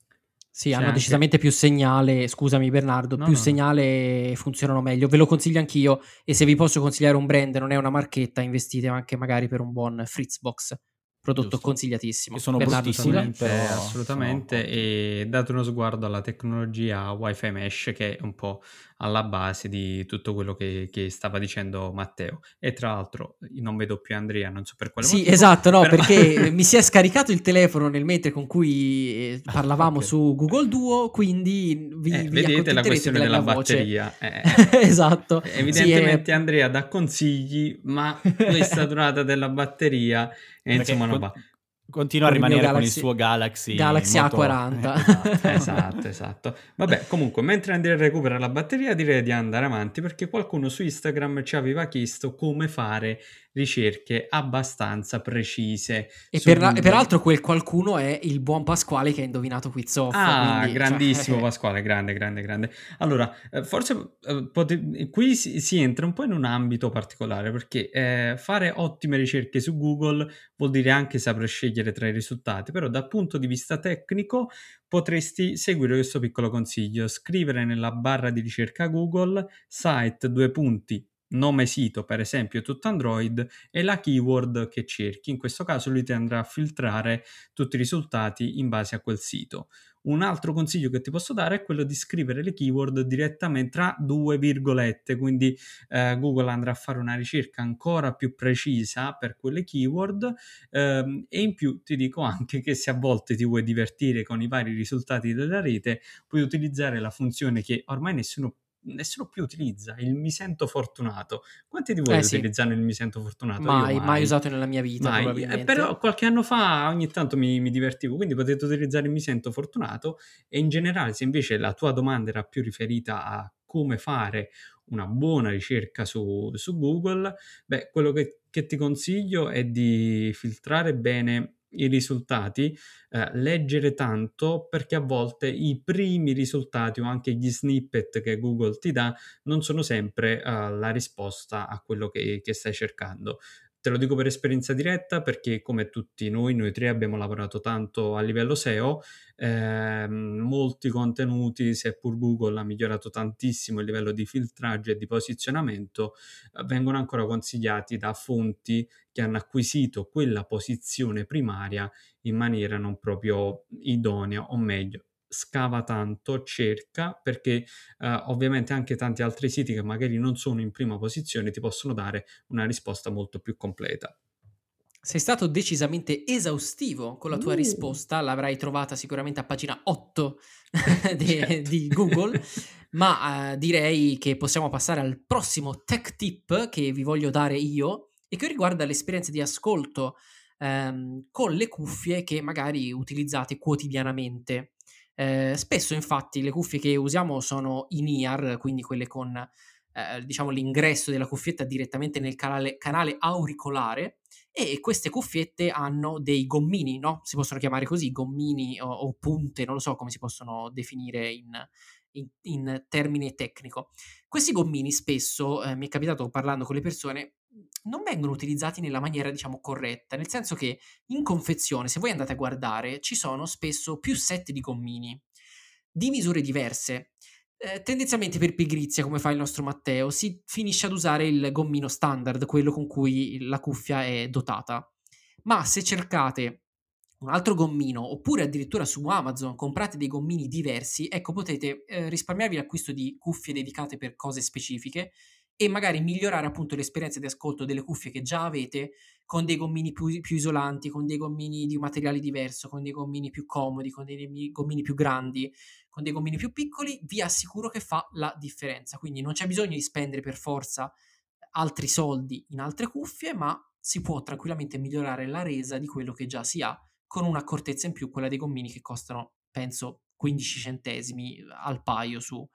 Sì, C'è hanno anche... decisamente più segnale, scusami Bernardo, no, più no. segnale funzionano meglio. Ve lo consiglio anch'io e se vi posso consigliare un brand, non è una marchetta, investite anche magari per un buon Fritzbox prodotto Giusto. consigliatissimo. Che sono assolutamente, però, assolutamente no. e date uno sguardo alla tecnologia Wi-Fi Mesh che è un po' alla base di tutto quello che, che stava dicendo Matteo. E tra l'altro non vedo più Andrea, non so per quale sì, motivo. Sì, esatto, no, però... <laughs> perché mi si è scaricato il telefono nel mentre con cui eh, ah, parlavamo okay. su Google Duo, quindi vi, eh, vi vedete la questione della, della batteria. Eh. <laughs> esatto. Evidentemente sì, è... Andrea dà consigli, ma questa <laughs> durata della batteria E insomma, no, con- Continua a il rimanere con il suo Galaxy. Galaxy Moto- A40. Esatto. <laughs> esatto, esatto. Vabbè, comunque, mentre Andrea recupera la batteria, direi di andare avanti perché qualcuno su Instagram ci aveva chiesto come fare ricerche abbastanza precise. E, per la- e peraltro quel qualcuno è il buon Pasquale che ha indovinato Quiz Off. Ah, quindi, cioè, grandissimo <laughs> Pasquale, grande, grande, grande. Allora, eh, forse eh, pote- qui si, si entra un po' in un ambito particolare perché eh, fare ottime ricerche su Google vuol dire anche saper scegliere tra i risultati, però dal punto di vista tecnico potresti seguire questo piccolo consiglio, scrivere nella barra di ricerca Google site due punti nome sito per esempio tutto Android e la keyword che cerchi. In questo caso lui ti andrà a filtrare tutti i risultati in base a quel sito. Un altro consiglio che ti posso dare è quello di scrivere le keyword direttamente tra due virgolette, quindi eh, Google andrà a fare una ricerca ancora più precisa per quelle keyword ehm, e in più ti dico anche che se a volte ti vuoi divertire con i vari risultati della rete, puoi utilizzare la funzione che ormai nessuno nessuno più utilizza il mi sento fortunato quanti di voi Eh sì. utilizzano il mi sento fortunato? Io Mai, mai usato nella mia vita, Mai. Eh, però qualche anno fa ogni tanto mi, mi divertivo, quindi potete utilizzare mi sento fortunato e in generale se invece la tua domanda era più riferita a come fare una buona ricerca su, su Google, beh, quello che, che ti consiglio è di filtrare bene i risultati, eh, leggere tanto perché a volte i primi risultati o anche gli snippet che Google ti dà non sono sempre eh, la risposta a quello che, che stai cercando. Te lo dico per esperienza diretta perché come tutti noi, noi tre abbiamo lavorato tanto a livello SEO, ehm, molti contenuti, seppur Google ha migliorato tantissimo il livello di filtraggio e di posizionamento, eh, vengono ancora consigliati da fonti che hanno acquisito quella posizione primaria in maniera non proprio idonea o meglio scava tanto, cerca, perché eh, ovviamente anche tanti altri siti che magari non sono in prima posizione ti possono dare una risposta molto più completa. Sei stato decisamente esaustivo con la tua Uh. risposta, l'avrai trovata sicuramente a pagina 8 <laughs> di, di Google, ma eh, direi che possiamo passare al prossimo tech tip che vi voglio dare io e che riguarda l'esperienza di ascolto ehm, con le cuffie che magari utilizzate quotidianamente. Eh, spesso infatti le cuffie che usiamo sono in ear, quindi quelle con eh, diciamo l'ingresso della cuffietta direttamente nel canale, canale auricolare e queste cuffiette hanno dei gommini, no? Si possono chiamare così, gommini o, o punte, non lo so come si possono definire in, in, in termine tecnico. Questi gommini spesso, eh, mi è capitato parlando con le persone, non vengono utilizzati nella maniera, diciamo, corretta, nel senso che in confezione, se voi andate a guardare, ci sono spesso più set di gommini di misure diverse. Eh, tendenzialmente per pigrizia, come fa il nostro Matteo, si finisce ad usare il gommino standard, quello con cui la cuffia è dotata. Ma se cercate un altro gommino, oppure addirittura su Amazon comprate dei gommini diversi, ecco potete eh, risparmiarvi l'acquisto di cuffie dedicate per cose specifiche e magari migliorare appunto l'esperienza di ascolto delle cuffie che già avete con dei gommini più, più isolanti, con dei gommini di un materiale diverso, con dei gommini più comodi, con dei gommini più grandi, con dei gommini più piccoli, vi assicuro che fa la differenza. Quindi non c'è bisogno di spendere per forza altri soldi in altre cuffie, ma si può tranquillamente migliorare la resa di quello che già si ha con un'accortezza in più, quella dei gommini che costano, penso, 15 centesimi al paio su,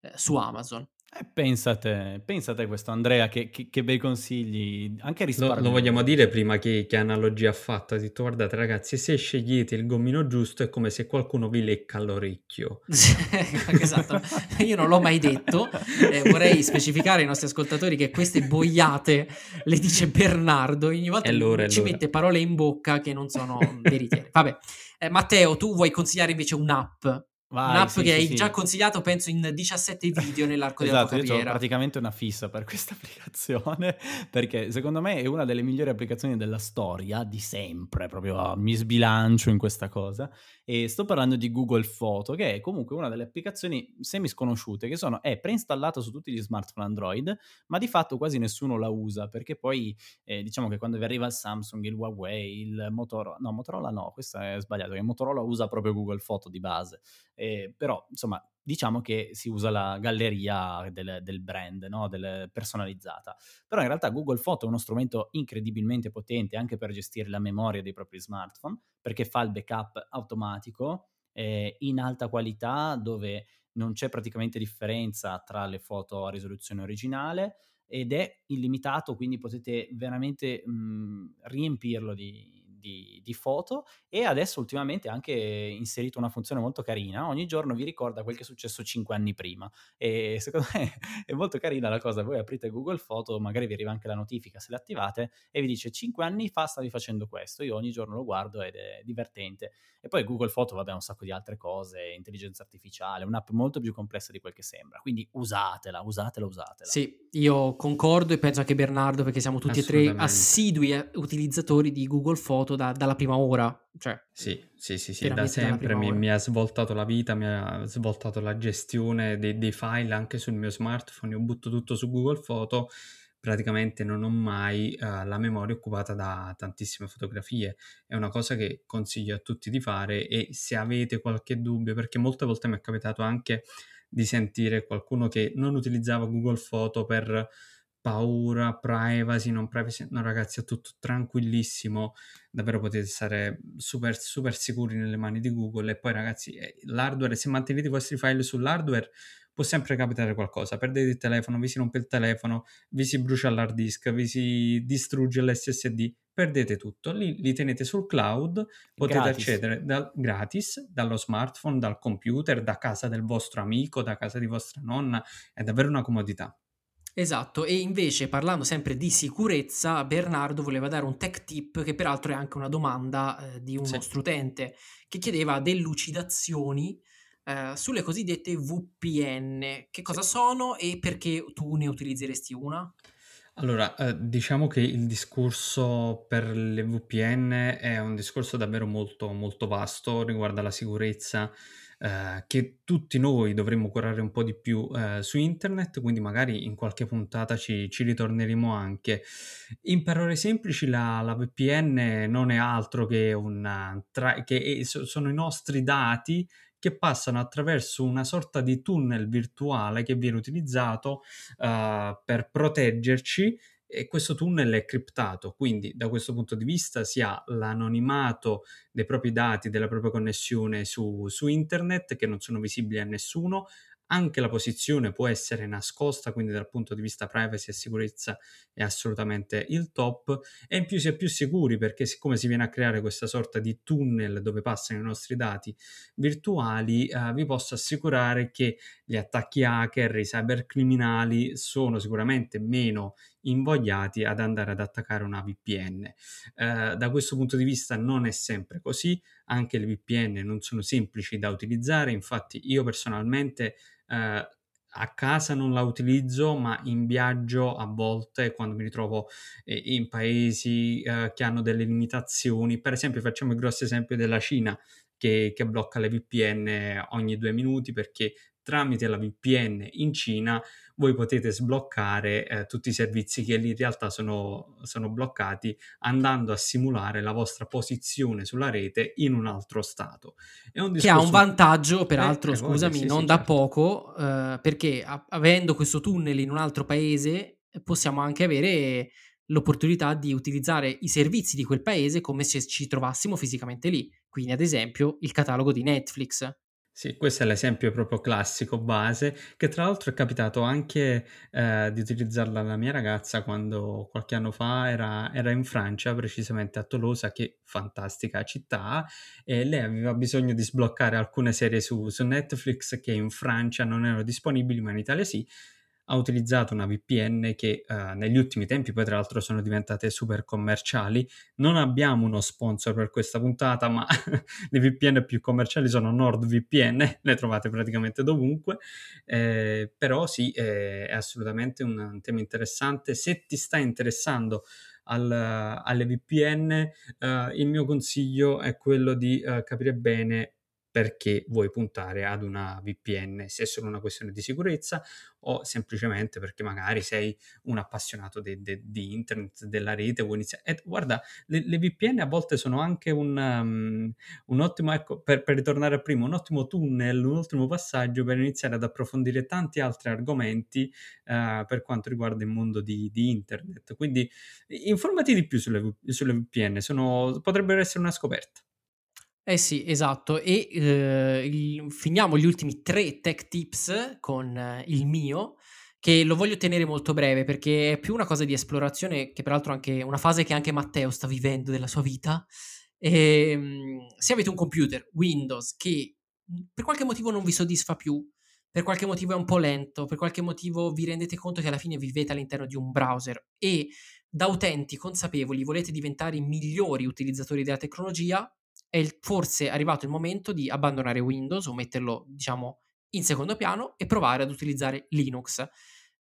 eh, su Amazon. Eh, pensate, pensate questo Andrea, che, che, che bei consigli, anche Lo, risparmio. lo vogliamo dire prima che, che analogia ha fatto. Ha detto: Guardate, ragazzi, se scegliete il gommino giusto è come se qualcuno vi lecca l'orecchio. <laughs> esatto, io non l'ho mai detto. Eh, vorrei specificare ai nostri ascoltatori che queste boiate le dice Bernardo. Ogni volta È l'ora, ci mette parole in bocca che non sono veritiere. Vabbè, Eh, Matteo, tu vuoi consigliare invece un'app? Vai, Un'app sì, che sì, hai sì. già consigliato, penso, in 17 video nell'arco <laughs> Esatto, della tua carriera. praticamente una fissa per questa <laughs> applicazione perché secondo me è una delle migliori applicazioni della storia di sempre, proprio ah, mi sbilancio in questa cosa e sto parlando di Google Photo che è comunque una delle applicazioni semi sconosciute che sono, è preinstallata su tutti gli smartphone Android ma di fatto quasi nessuno la usa perché poi eh, diciamo che quando vi arriva il Samsung, il Huawei, il Motorola, no Motorola no, questo è sbagliato, che Motorola usa proprio Google Photo di base, eh, però insomma diciamo che si usa la galleria del, del brand, no? del, personalizzata. Però in realtà Google Photo è uno strumento incredibilmente potente anche per gestire la memoria dei propri smartphone, perché fa il backup automatico eh, in alta qualità dove non c'è praticamente differenza tra le foto a risoluzione originale ed è illimitato, quindi potete veramente mh, riempirlo di, di, di, foto e adesso ultimamente ha anche inserito una funzione molto carina, ogni giorno vi ricorda quel che è successo 5 anni prima e secondo <laughs> me è molto carina la cosa, voi aprite Google Foto, magari vi arriva anche la notifica se l'attivate e vi dice 5 anni fa stavi facendo questo, io ogni giorno lo guardo ed è divertente e poi Google Foto vabbè un sacco di altre cose, intelligenza artificiale, un'app molto più complessa di quel che sembra, quindi usatela, usatela, usatela. Sì, io concordo e penso anche Bernardo perché siamo tutti e tre assidui utilizzatori di Google Foto fatto da, dalla prima ora. Cioè, sì, sì, sì, sì da sempre mi, mi, ha svoltato la vita, mi ha svoltato la gestione dei, dei file anche sul mio smartphone, io butto tutto su Google Photo praticamente non ho mai uh, la memoria occupata da tantissime fotografie. È una cosa che consiglio a tutti di fare e se avete qualche dubbio, perché molte volte mi è capitato anche di sentire qualcuno che non utilizzava Google Photo per paura, privacy, non privacy, no ragazzi è tutto tranquillissimo, davvero potete stare super, super sicuri nelle mani di Google. E poi ragazzi eh, l'hardware, se mantenete i vostri file sull'hardware può sempre capitare qualcosa, perdete il telefono, vi si rompe il telefono, vi si brucia l'hard disk, vi si distrugge l'SSD, perdete tutto, lì li tenete sul cloud, potete gratis. accedere da, gratis dallo smartphone, dal computer, da casa del vostro amico, da casa di vostra nonna, è davvero una comodità. Esatto, e invece parlando sempre di sicurezza, Bernardo voleva dare un tech tip che peraltro è anche una domanda eh, di un sì. nostro utente che chiedeva delucidazioni eh, sulle cosiddette VPN. Che cosa sono e perché tu ne utilizzeresti una? Allora, eh, diciamo che il discorso per le VPN è un discorso davvero molto, molto vasto, riguarda la sicurezza eh, che tutti noi dovremmo curare un po' di più eh, su internet, quindi magari in qualche puntata ci, ci ritorneremo anche. In parole semplici la, la VPN non è altro che, una, tra, che è, sono i nostri dati che passano attraverso una sorta di tunnel virtuale che viene utilizzato uh, per proteggerci e questo tunnel è criptato, quindi da questo punto di vista si ha l'anonimato dei propri dati, della propria connessione su, su internet che non sono visibili a nessuno, anche la posizione può essere nascosta, quindi dal punto di vista privacy e sicurezza è assolutamente il top. E in più si è più sicuri perché siccome si viene a creare questa sorta di tunnel dove passano i nostri dati virtuali, eh, vi posso assicurare che gli attacchi hacker, i cybercriminali sono sicuramente meno invogliati ad andare ad attaccare una VPN. Eh, da questo punto di vista non è sempre così, anche le VPN non sono semplici da utilizzare, infatti io personalmente eh, a casa non la utilizzo, ma in viaggio a volte quando mi ritrovo eh, in paesi eh, che hanno delle limitazioni, per esempio facciamo il grosso esempio della Cina che, che blocca le VPN ogni due minuti perché tramite la VPN in Cina voi potete sbloccare eh, tutti i servizi che lì in realtà sono, sono, bloccati andando a simulare la vostra posizione sulla rete in un altro stato. Discorso... Che ha un vantaggio, peraltro, eh, scusami, sì, non sì, da certo. poco, eh, perché a- avendo questo tunnel in un altro paese possiamo anche avere l'opportunità di utilizzare i servizi di quel paese come se ci trovassimo fisicamente lì. Quindi, ad esempio, il catalogo di Netflix. Sì, questo è l'esempio proprio classico, base, che tra l'altro è capitato anche eh, di utilizzarla alla mia ragazza quando qualche anno fa era, era in Francia, precisamente a Tolosa, che fantastica città, e lei aveva bisogno di sbloccare alcune serie su, su Netflix che in Francia non erano disponibili, ma in Italia sì, ha utilizzato una VPN che uh, negli ultimi tempi poi tra l'altro sono diventate super commerciali. Non abbiamo uno sponsor per questa puntata, ma <laughs> le VPN più commerciali sono NordVPN, <laughs> le trovate praticamente dovunque, eh, però sì, eh, è assolutamente un, un, tema interessante. Se ti sta interessando al, alle VPN, uh, il mio consiglio è quello di uh, capire bene perché vuoi puntare ad una VPN, se è solo una questione di sicurezza o semplicemente perché magari sei un appassionato de, de, di internet, della rete, vuoi iniziare. E guarda, le, le, VPN a volte sono anche un, um, un ottimo, ecco, per, per, ritornare a prima, un ottimo tunnel, un ottimo passaggio per iniziare ad approfondire tanti altri argomenti uh, per quanto riguarda il mondo di, di, internet. Quindi informati di più sulle, sulle VPN, sono, potrebbero essere una scoperta. Eh sì, esatto. E eh, il, finiamo gli ultimi tre tech tips con eh, il mio, che lo voglio tenere molto breve perché è più una cosa di esplorazione, che peraltro anche una fase che anche Matteo sta vivendo della sua vita. E, ehm, se avete un computer Windows che per qualche motivo non vi soddisfa più, per qualche motivo è un po' lento, per qualche motivo vi rendete conto che alla fine vivete all'interno di un browser e da utenti consapevoli volete diventare i migliori utilizzatori della tecnologia, è il, forse arrivato il momento di abbandonare Windows o metterlo, diciamo, in secondo piano e provare ad utilizzare Linux.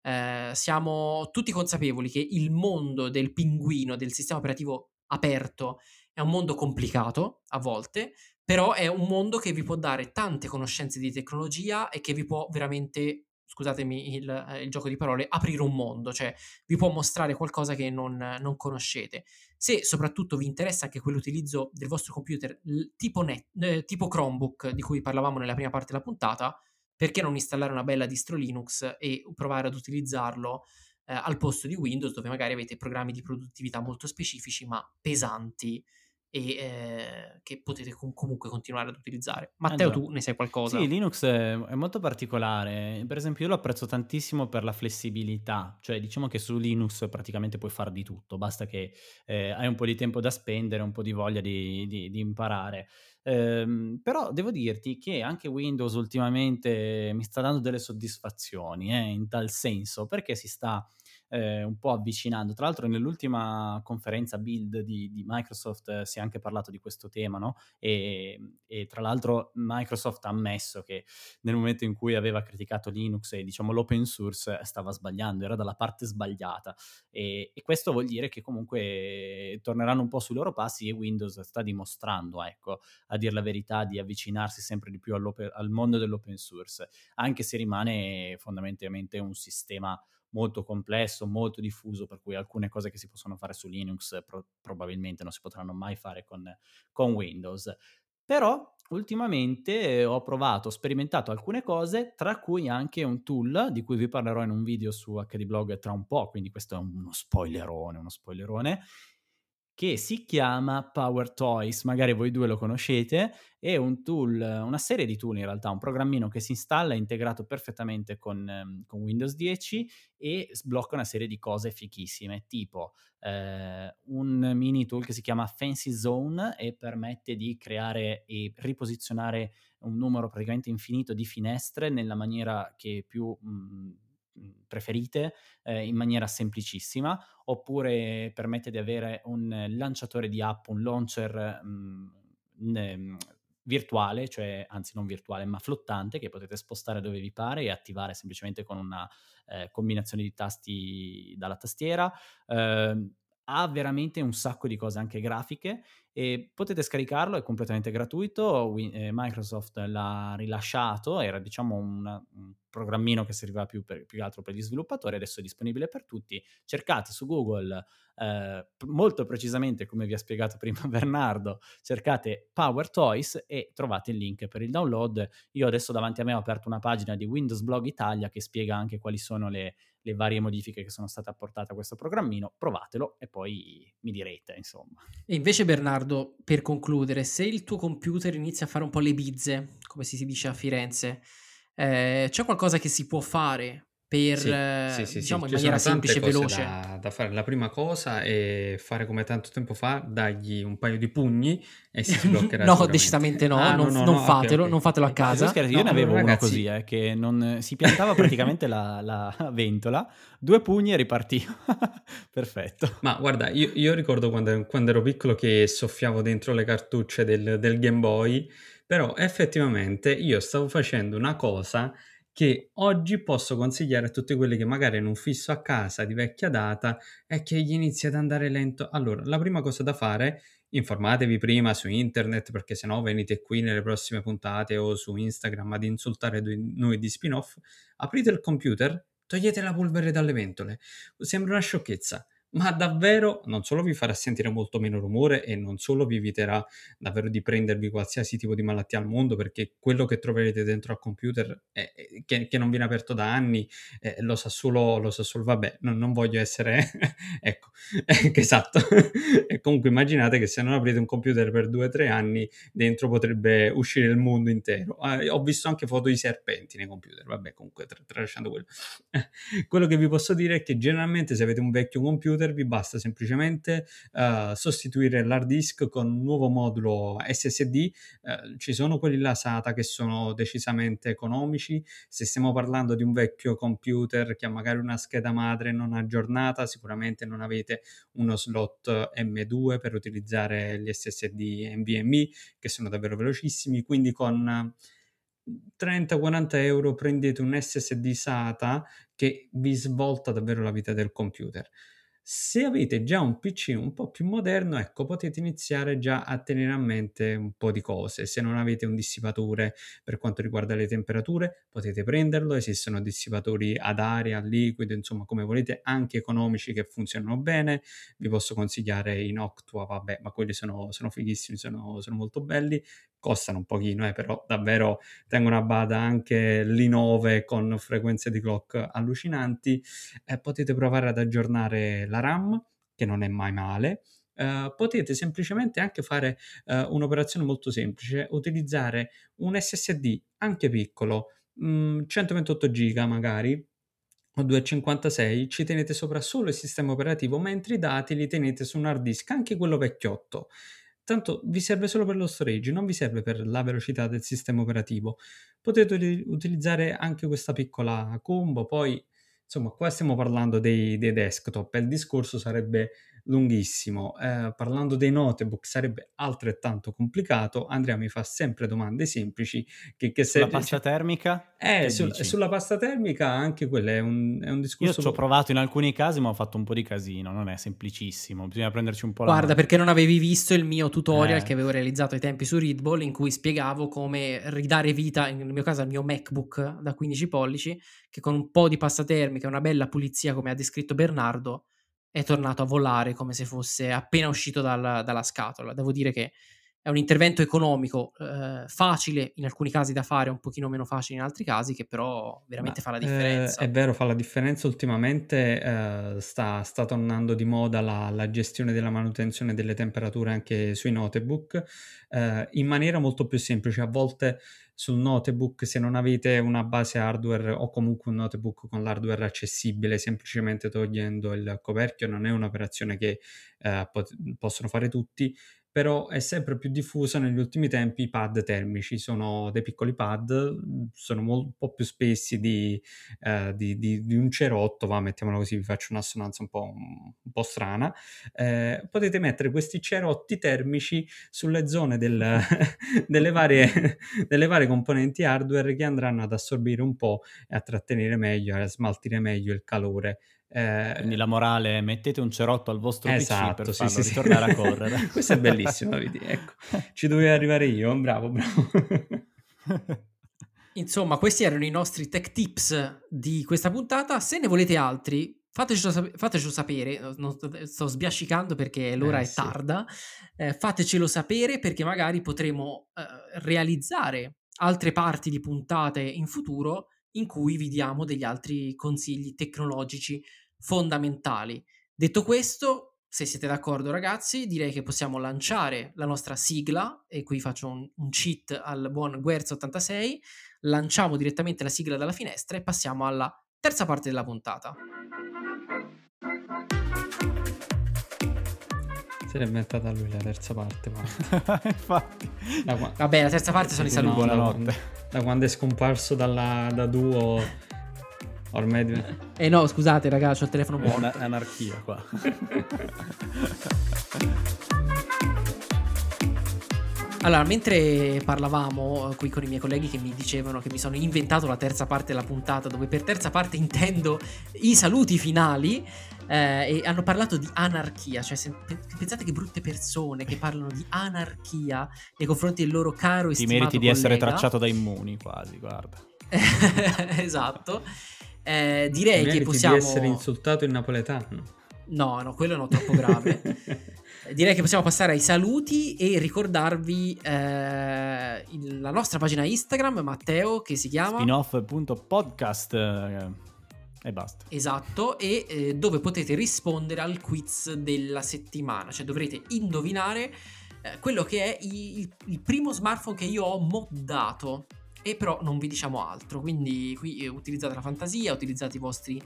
Eh, siamo tutti consapevoli che il mondo del pinguino, del sistema operativo aperto, è un mondo complicato a volte, però è un mondo che vi può dare tante conoscenze di tecnologia e che vi può veramente scusatemi il, eh, il, gioco di parole, aprire un mondo, cioè vi può mostrare qualcosa che non, non conoscete. Se soprattutto vi interessa anche quell'utilizzo del vostro computer tipo, net, eh, tipo Chromebook di cui parlavamo nella prima parte della puntata, perché non installare una bella distro Linux e provare ad utilizzarlo eh, al posto di Windows, dove magari avete programmi di produttività molto specifici ma pesanti e eh, che potete com- comunque continuare ad utilizzare. Matteo, allora, tu ne sai qualcosa? Sì, Linux è, è, molto particolare. Per esempio, io lo apprezzo tantissimo per la flessibilità, cioè diciamo che su Linux praticamente puoi fare di tutto, basta che eh, hai un po' di tempo da spendere, un po' di voglia di, di, di imparare. Ehm, però devo dirti che anche Windows ultimamente mi sta dando delle soddisfazioni, eh, in tal senso, perché si sta eh, un po' avvicinando. Tra l'altro nell'ultima conferenza build di, di Microsoft eh, si è anche parlato di questo tema, no? E, e, tra l'altro Microsoft ha ammesso che nel momento in cui aveva criticato Linux e diciamo l'open source stava sbagliando, era dalla parte sbagliata. E, e questo vuol dire che comunque torneranno un po' sui loro passi e Windows sta dimostrando, ecco, a dire la verità, di avvicinarsi sempre di più al mondo dell'open source, anche se rimane fondamentalmente un sistema molto complesso, molto diffuso, per cui alcune cose che si possono fare su Linux pro- probabilmente non si potranno mai fare con, con Windows. Però ultimamente ho provato, ho sperimentato alcune cose, tra cui anche un tool di cui vi parlerò in un video su HD Blog tra un po', quindi questo è uno spoilerone, uno spoilerone, che si chiama Power Toys, magari voi due lo conoscete, è un tool, una serie di tool in realtà, un programmino che si installa integrato perfettamente con, ehm, con Windows 10 e sblocca una serie di cose fichissime, tipo eh, un mini tool che si chiama Fancy Zone e permette di creare e riposizionare un numero praticamente infinito di finestre nella maniera che più... Mh, preferite eh, in maniera semplicissima, oppure permette di avere un lanciatore di app, un launcher mh, mh, virtuale, cioè anzi non virtuale ma flottante, che potete spostare dove vi pare e attivare semplicemente con una eh, combinazione di tasti dalla tastiera. Eh, ha veramente un sacco di cose anche grafiche e potete scaricarlo, è completamente gratuito, eh, Microsoft l'ha rilasciato, era diciamo una, un programmino che serviva più, per, più che altro per gli sviluppatori, adesso è disponibile per tutti, cercate su Google eh, molto precisamente come vi ha spiegato <laughs> prima Bernardo, cercate Power Toys e trovate il link per il download, io adesso davanti a me ho aperto una pagina di Windows Blog Italia che spiega anche quali sono le, le varie modifiche che sono state apportate a questo programmino, provatelo e poi mi direte, insomma. E invece Bernardo, per concludere, se il tuo computer inizia a fare un po' le bizze, come si dice a Firenze, eh, c'è qualcosa che si può fare per, sì, eh, sì, sì, diciamo, in maniera semplice e veloce. Da, da, fare. La prima cosa è fare come tanto tempo fa, dargli un paio di pugni e si <laughs> sbloccherà. no, decisamente no, ah, non, no, no, non fatelo, okay, okay. non fatelo a casa. Scherzo, io ne avevo uno così, eh, che non, si piantava praticamente la, la, <laughs> ventola, due pugni e ripartiva. <laughs> Perfetto. Ma guarda, io, io ricordo quando, quando, ero piccolo che soffiavo dentro le cartucce del, del Game Boy, però effettivamente io stavo facendo una cosa che oggi posso consigliare a tutti quelli che magari hanno un fisso a casa di vecchia data e che gli inizia ad andare lento. Allora, la prima cosa da fare informatevi prima su internet perché sennò venite qui nelle prossime puntate o su Instagram ad insultare noi di spin-off, aprite il computer, togliete la polvere dalle ventole. Sembra una sciocchezza, ma davvero non solo vi farà sentire molto meno rumore e non solo vi eviterà davvero di prendervi qualsiasi tipo di malattia al mondo perché quello che troverete dentro al computer è, è, che, che, non viene aperto da anni eh, lo sa solo, lo sa solo, vabbè, non, non voglio essere, <laughs> ecco, <laughs> esatto, e comunque immaginate che se non aprite un computer per due o tre anni dentro potrebbe uscire il mondo intero. Eh, ho visto anche foto di serpenti nei computer, vabbè, comunque tralasciando quello. <laughs> quello che vi posso dire è che generalmente se avete un vecchio computer computer vi basta semplicemente uh, sostituire l'hard disk con un nuovo modulo SSD. Uh, eh, ci sono quelli là SATA che sono decisamente economici. Se stiamo parlando di un vecchio computer che ha magari una scheda madre non aggiornata, sicuramente non avete uno slot M2 per utilizzare gli SSD NVMe che sono davvero velocissimi. Quindi con 30-40 euro prendete un SSD SATA che vi svolta davvero la vita del computer. Se avete già un PC un po' più moderno, ecco, potete iniziare già a tenere a mente un po' di cose. Se non avete un dissipatore per quanto riguarda le temperature, potete prenderlo. Esistono dissipatori ad aria, a liquido, insomma, come volete, anche economici che funzionano bene. Vi posso consigliare in Octua, vabbè, ma quelli sono, sono fighissimi, sono, sono molto belli costano un pochino, eh, però davvero tengono a bada anche l'I9 con frequenze di clock allucinanti. Eh, potete provare ad aggiornare la RAM, che non è mai male. Uh, potete semplicemente anche fare uh, un'operazione molto semplice, utilizzare un SSD anche piccolo, mh, mm, 128 giga magari, o 256, ci tenete sopra solo il sistema operativo, mentre i dati li tenete su un hard disk, anche quello vecchiotto. Tanto vi serve solo per lo storage, non vi serve per la velocità del sistema operativo. Potete utilizzare anche questa piccola combo, poi insomma qua stiamo parlando dei, dei desktop il discorso sarebbe lunghissimo. Eh, parlando dei notebook sarebbe altrettanto complicato. Andrea mi fa sempre domande semplici. Che, che se, sulla pasta termica? Eh, sul, sulla pasta termica anche quello è un, è un discorso... Io ci ho provato in alcuni casi ma ho fatto un po' di casino, non è semplicissimo, bisogna prenderci un po' la Guarda, perché non avevi visto il mio tutorial eh. che avevo realizzato ai tempi su Readball in cui spiegavo come ridare vita, nel mio caso al mio MacBook da 15 pollici, che con un po' di pasta termica e una bella pulizia come ha descritto Bernardo è tornato a volare come se fosse appena uscito dal, dalla scatola. Devo dire che è un intervento economico eh, facile in alcuni casi da fare, un pochino meno facile in altri casi, che però veramente Ma, fa la differenza. Eh, è vero, fa la differenza. Ultimamente eh, sta, sta, tornando di moda la, la, gestione della manutenzione delle temperature anche sui notebook eh, in maniera molto più semplice. A volte sul notebook se non avete una base hardware o comunque un notebook con l'hardware accessibile semplicemente togliendo il coperchio non è un'operazione che eh, pot- possono fare tutti però è sempre più diffusa negli ultimi tempi i pad termici, sono dei piccoli pad, sono molto, un po' più spessi di, eh, di, di, di, un cerotto, va, mettiamola così, vi faccio un'assonanza un po', un po strana, eh, potete mettere questi cerotti termici sulle zone del, <laughs> delle, varie, delle varie componenti hardware che andranno ad assorbire un po' e a trattenere meglio, a smaltire meglio il calore eh, Quindi la morale è mettete un cerotto al vostro esatto, PC per sì, farlo sì, ritornare sì. a correre. <laughs> Questo è bellissimo, vedi? Ecco, ci dovevo arrivare io, bravo, bravo. <laughs> Insomma, questi erano i nostri tech tips di questa puntata. Se ne volete altri, fatecelo, sap- fatecelo sapere. Non sto, sto sbiascicando perché l'ora eh, è tarda. Eh, fatecelo sapere perché magari potremo eh, realizzare altre parti di puntate in futuro in cui vi diamo degli altri consigli tecnologici fondamentali. Detto questo, se siete d'accordo ragazzi, direi che possiamo lanciare la nostra sigla e qui faccio un, un cheat al buon Guerzo86, lanciamo direttamente la sigla dalla finestra e passiamo alla terza parte della puntata. Se l'è inventata lui la terza parte. <laughs> Infatti. Qua... Vabbè, la terza parte sono i saluti. Buonanotte. Da quando è scomparso dalla, da duo ormai... Eh no, scusate ragazzi, ho il telefono buono. È anarchia qua. <laughs> Allora, mentre parlavamo qui con i miei colleghi che mi dicevano che mi sono inventato la terza parte della puntata, dove per terza parte intendo i saluti finali, eh, e hanno parlato di anarchia, cioè se, pensate che brutte persone che parlano di anarchia nei confronti del loro caro e Ti meriti di essere tracciato da immuni quasi, guarda. <laughs> esatto. Eh, direi che possiamo... di essere insultato in napoletano. No, no, quello no, troppo grave. <laughs> direi che possiamo passare ai saluti e ricordarvi eh, la nostra pagina Instagram, Matteo, che si chiama spinoff.podcast eh, e basta. Esatto, e eh, dove potete rispondere al quiz della settimana, cioè dovrete indovinare eh, quello che è il, il primo smartphone che io ho moddato. E però non vi diciamo altro, quindi qui eh, utilizzate la fantasia, utilizzate i vostri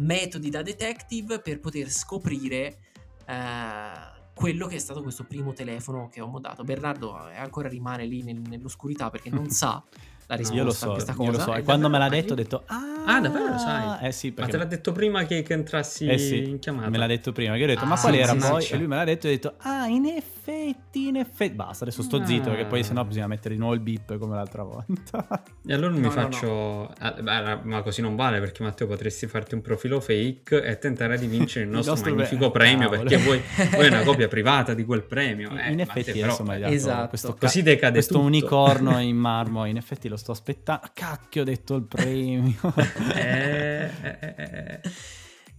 metodi da detective per poter scoprire eh, quello che è stato questo primo telefono che ho modato. Bernardo eh, ancora rimane lì nel, nell'oscurità perché non <laughs> sa la risposta io lo so, questa cosa. Io lo so. E quando me l'ha detto ho detto ah, ah davvero lo sai? Eh sì, Ma te l'ha detto prima che, che entrassi eh sì, in chiamata? Me l'ha detto prima, io ho detto ah, ma qual era sì, poi? Sì, e lui me l'ha detto e ho detto ah in effetti, in effetti. Basta, adesso sto ah. zitto perché poi sennò bisogna mettere di nuovo il beep come l'altra volta. E allora no, mi no, faccio... No. Ah, ma così non vale perché Matteo potresti farti un profilo fake e tentare di vincere il nostro, <laughs> il nostro magnifico be- premio cavolo. perché vuoi, vuoi una copia <laughs> privata di quel premio. Eh, in effetti Matteo, insomma, esatto. questo, così decade questo tutto. unicorno <laughs> in marmo, in effetti lo sto aspettando cacchio ho detto il premio. <laughs> eh, eh, eh.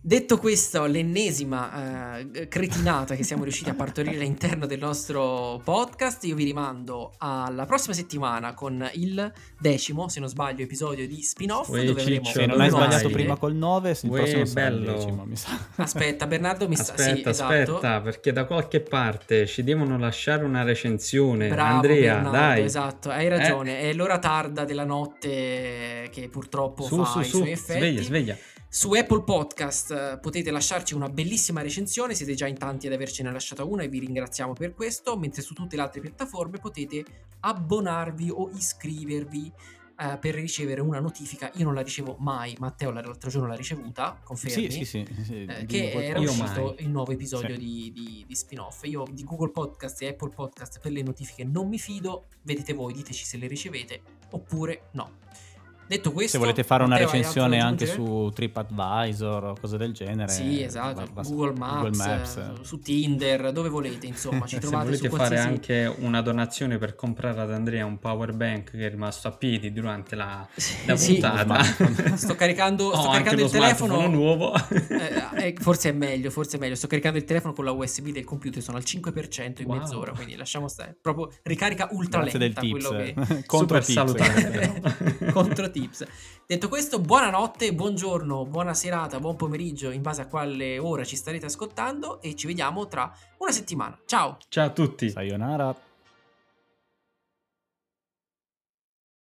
Eh. Detto questo, l'ennesima uh, cretinata che siamo riusciti a partorire all'interno del nostro podcast, io vi rimando alla prossima settimana con il decimo, se non sbaglio, episodio di spin-off. Uè, dove avremo se non hai sbagliato prima col 9, il prossimo bello. il decimo, mi sa. Aspetta, Bernardo mi aspetta, sta... Sì, aspetta, esatto. perché da qualche parte ci devono lasciare una recensione. Bravo, Andrea, Bernardo, dai. Esatto, hai ragione, eh? è l'ora tarda della notte che purtroppo su, fa su, i su. suoi effetti. Sveglia, sveglia. Su Apple Podcast eh, potete lasciarci una bellissima recensione, siete già in tanti ad avercene lasciata una e vi ringraziamo per questo, mentre su tutte le altre piattaforme potete abbonarvi o iscrivervi uh, per ricevere una notifica. Io non la ricevo mai, Matteo l'altro giorno l'ha ricevuta, confermi? Sì, sì, sì. sì eh, che era uscito il nuovo episodio sì. di, di, di, spin-off. Io di Google Podcast e Apple Podcast per le notifiche non mi fido, vedete voi, diteci se le ricevete oppure no. Detto questo, se volete fare una recensione anche su TripAdvisor o cose del genere, sì, esatto, Google Maps, Google Maps, su Tinder, dove volete, insomma, ci <laughs> trovate se volete fare anche una donazione per comprare ad Andrea un power bank che è rimasto a piedi durante la, la sì, puntata. <laughs> sto caricando, sto oh, caricando il telefono nuovo. eh, <laughs> eh, forse è meglio, forse è meglio. Sto caricando il telefono con la USB del computer, sono al 5% in wow. mezz'ora, quindi lasciamo stare. Proprio ricarica ultra Grazie lenta, del tips. Che... Contro tips. salutare. Contro tips. Detto questo, buonanotte, buongiorno, buona serata, buon pomeriggio, in base a quale ora ci starete ascoltando e ci vediamo tra una settimana. Ciao! Ciao a tutti! Sayonara!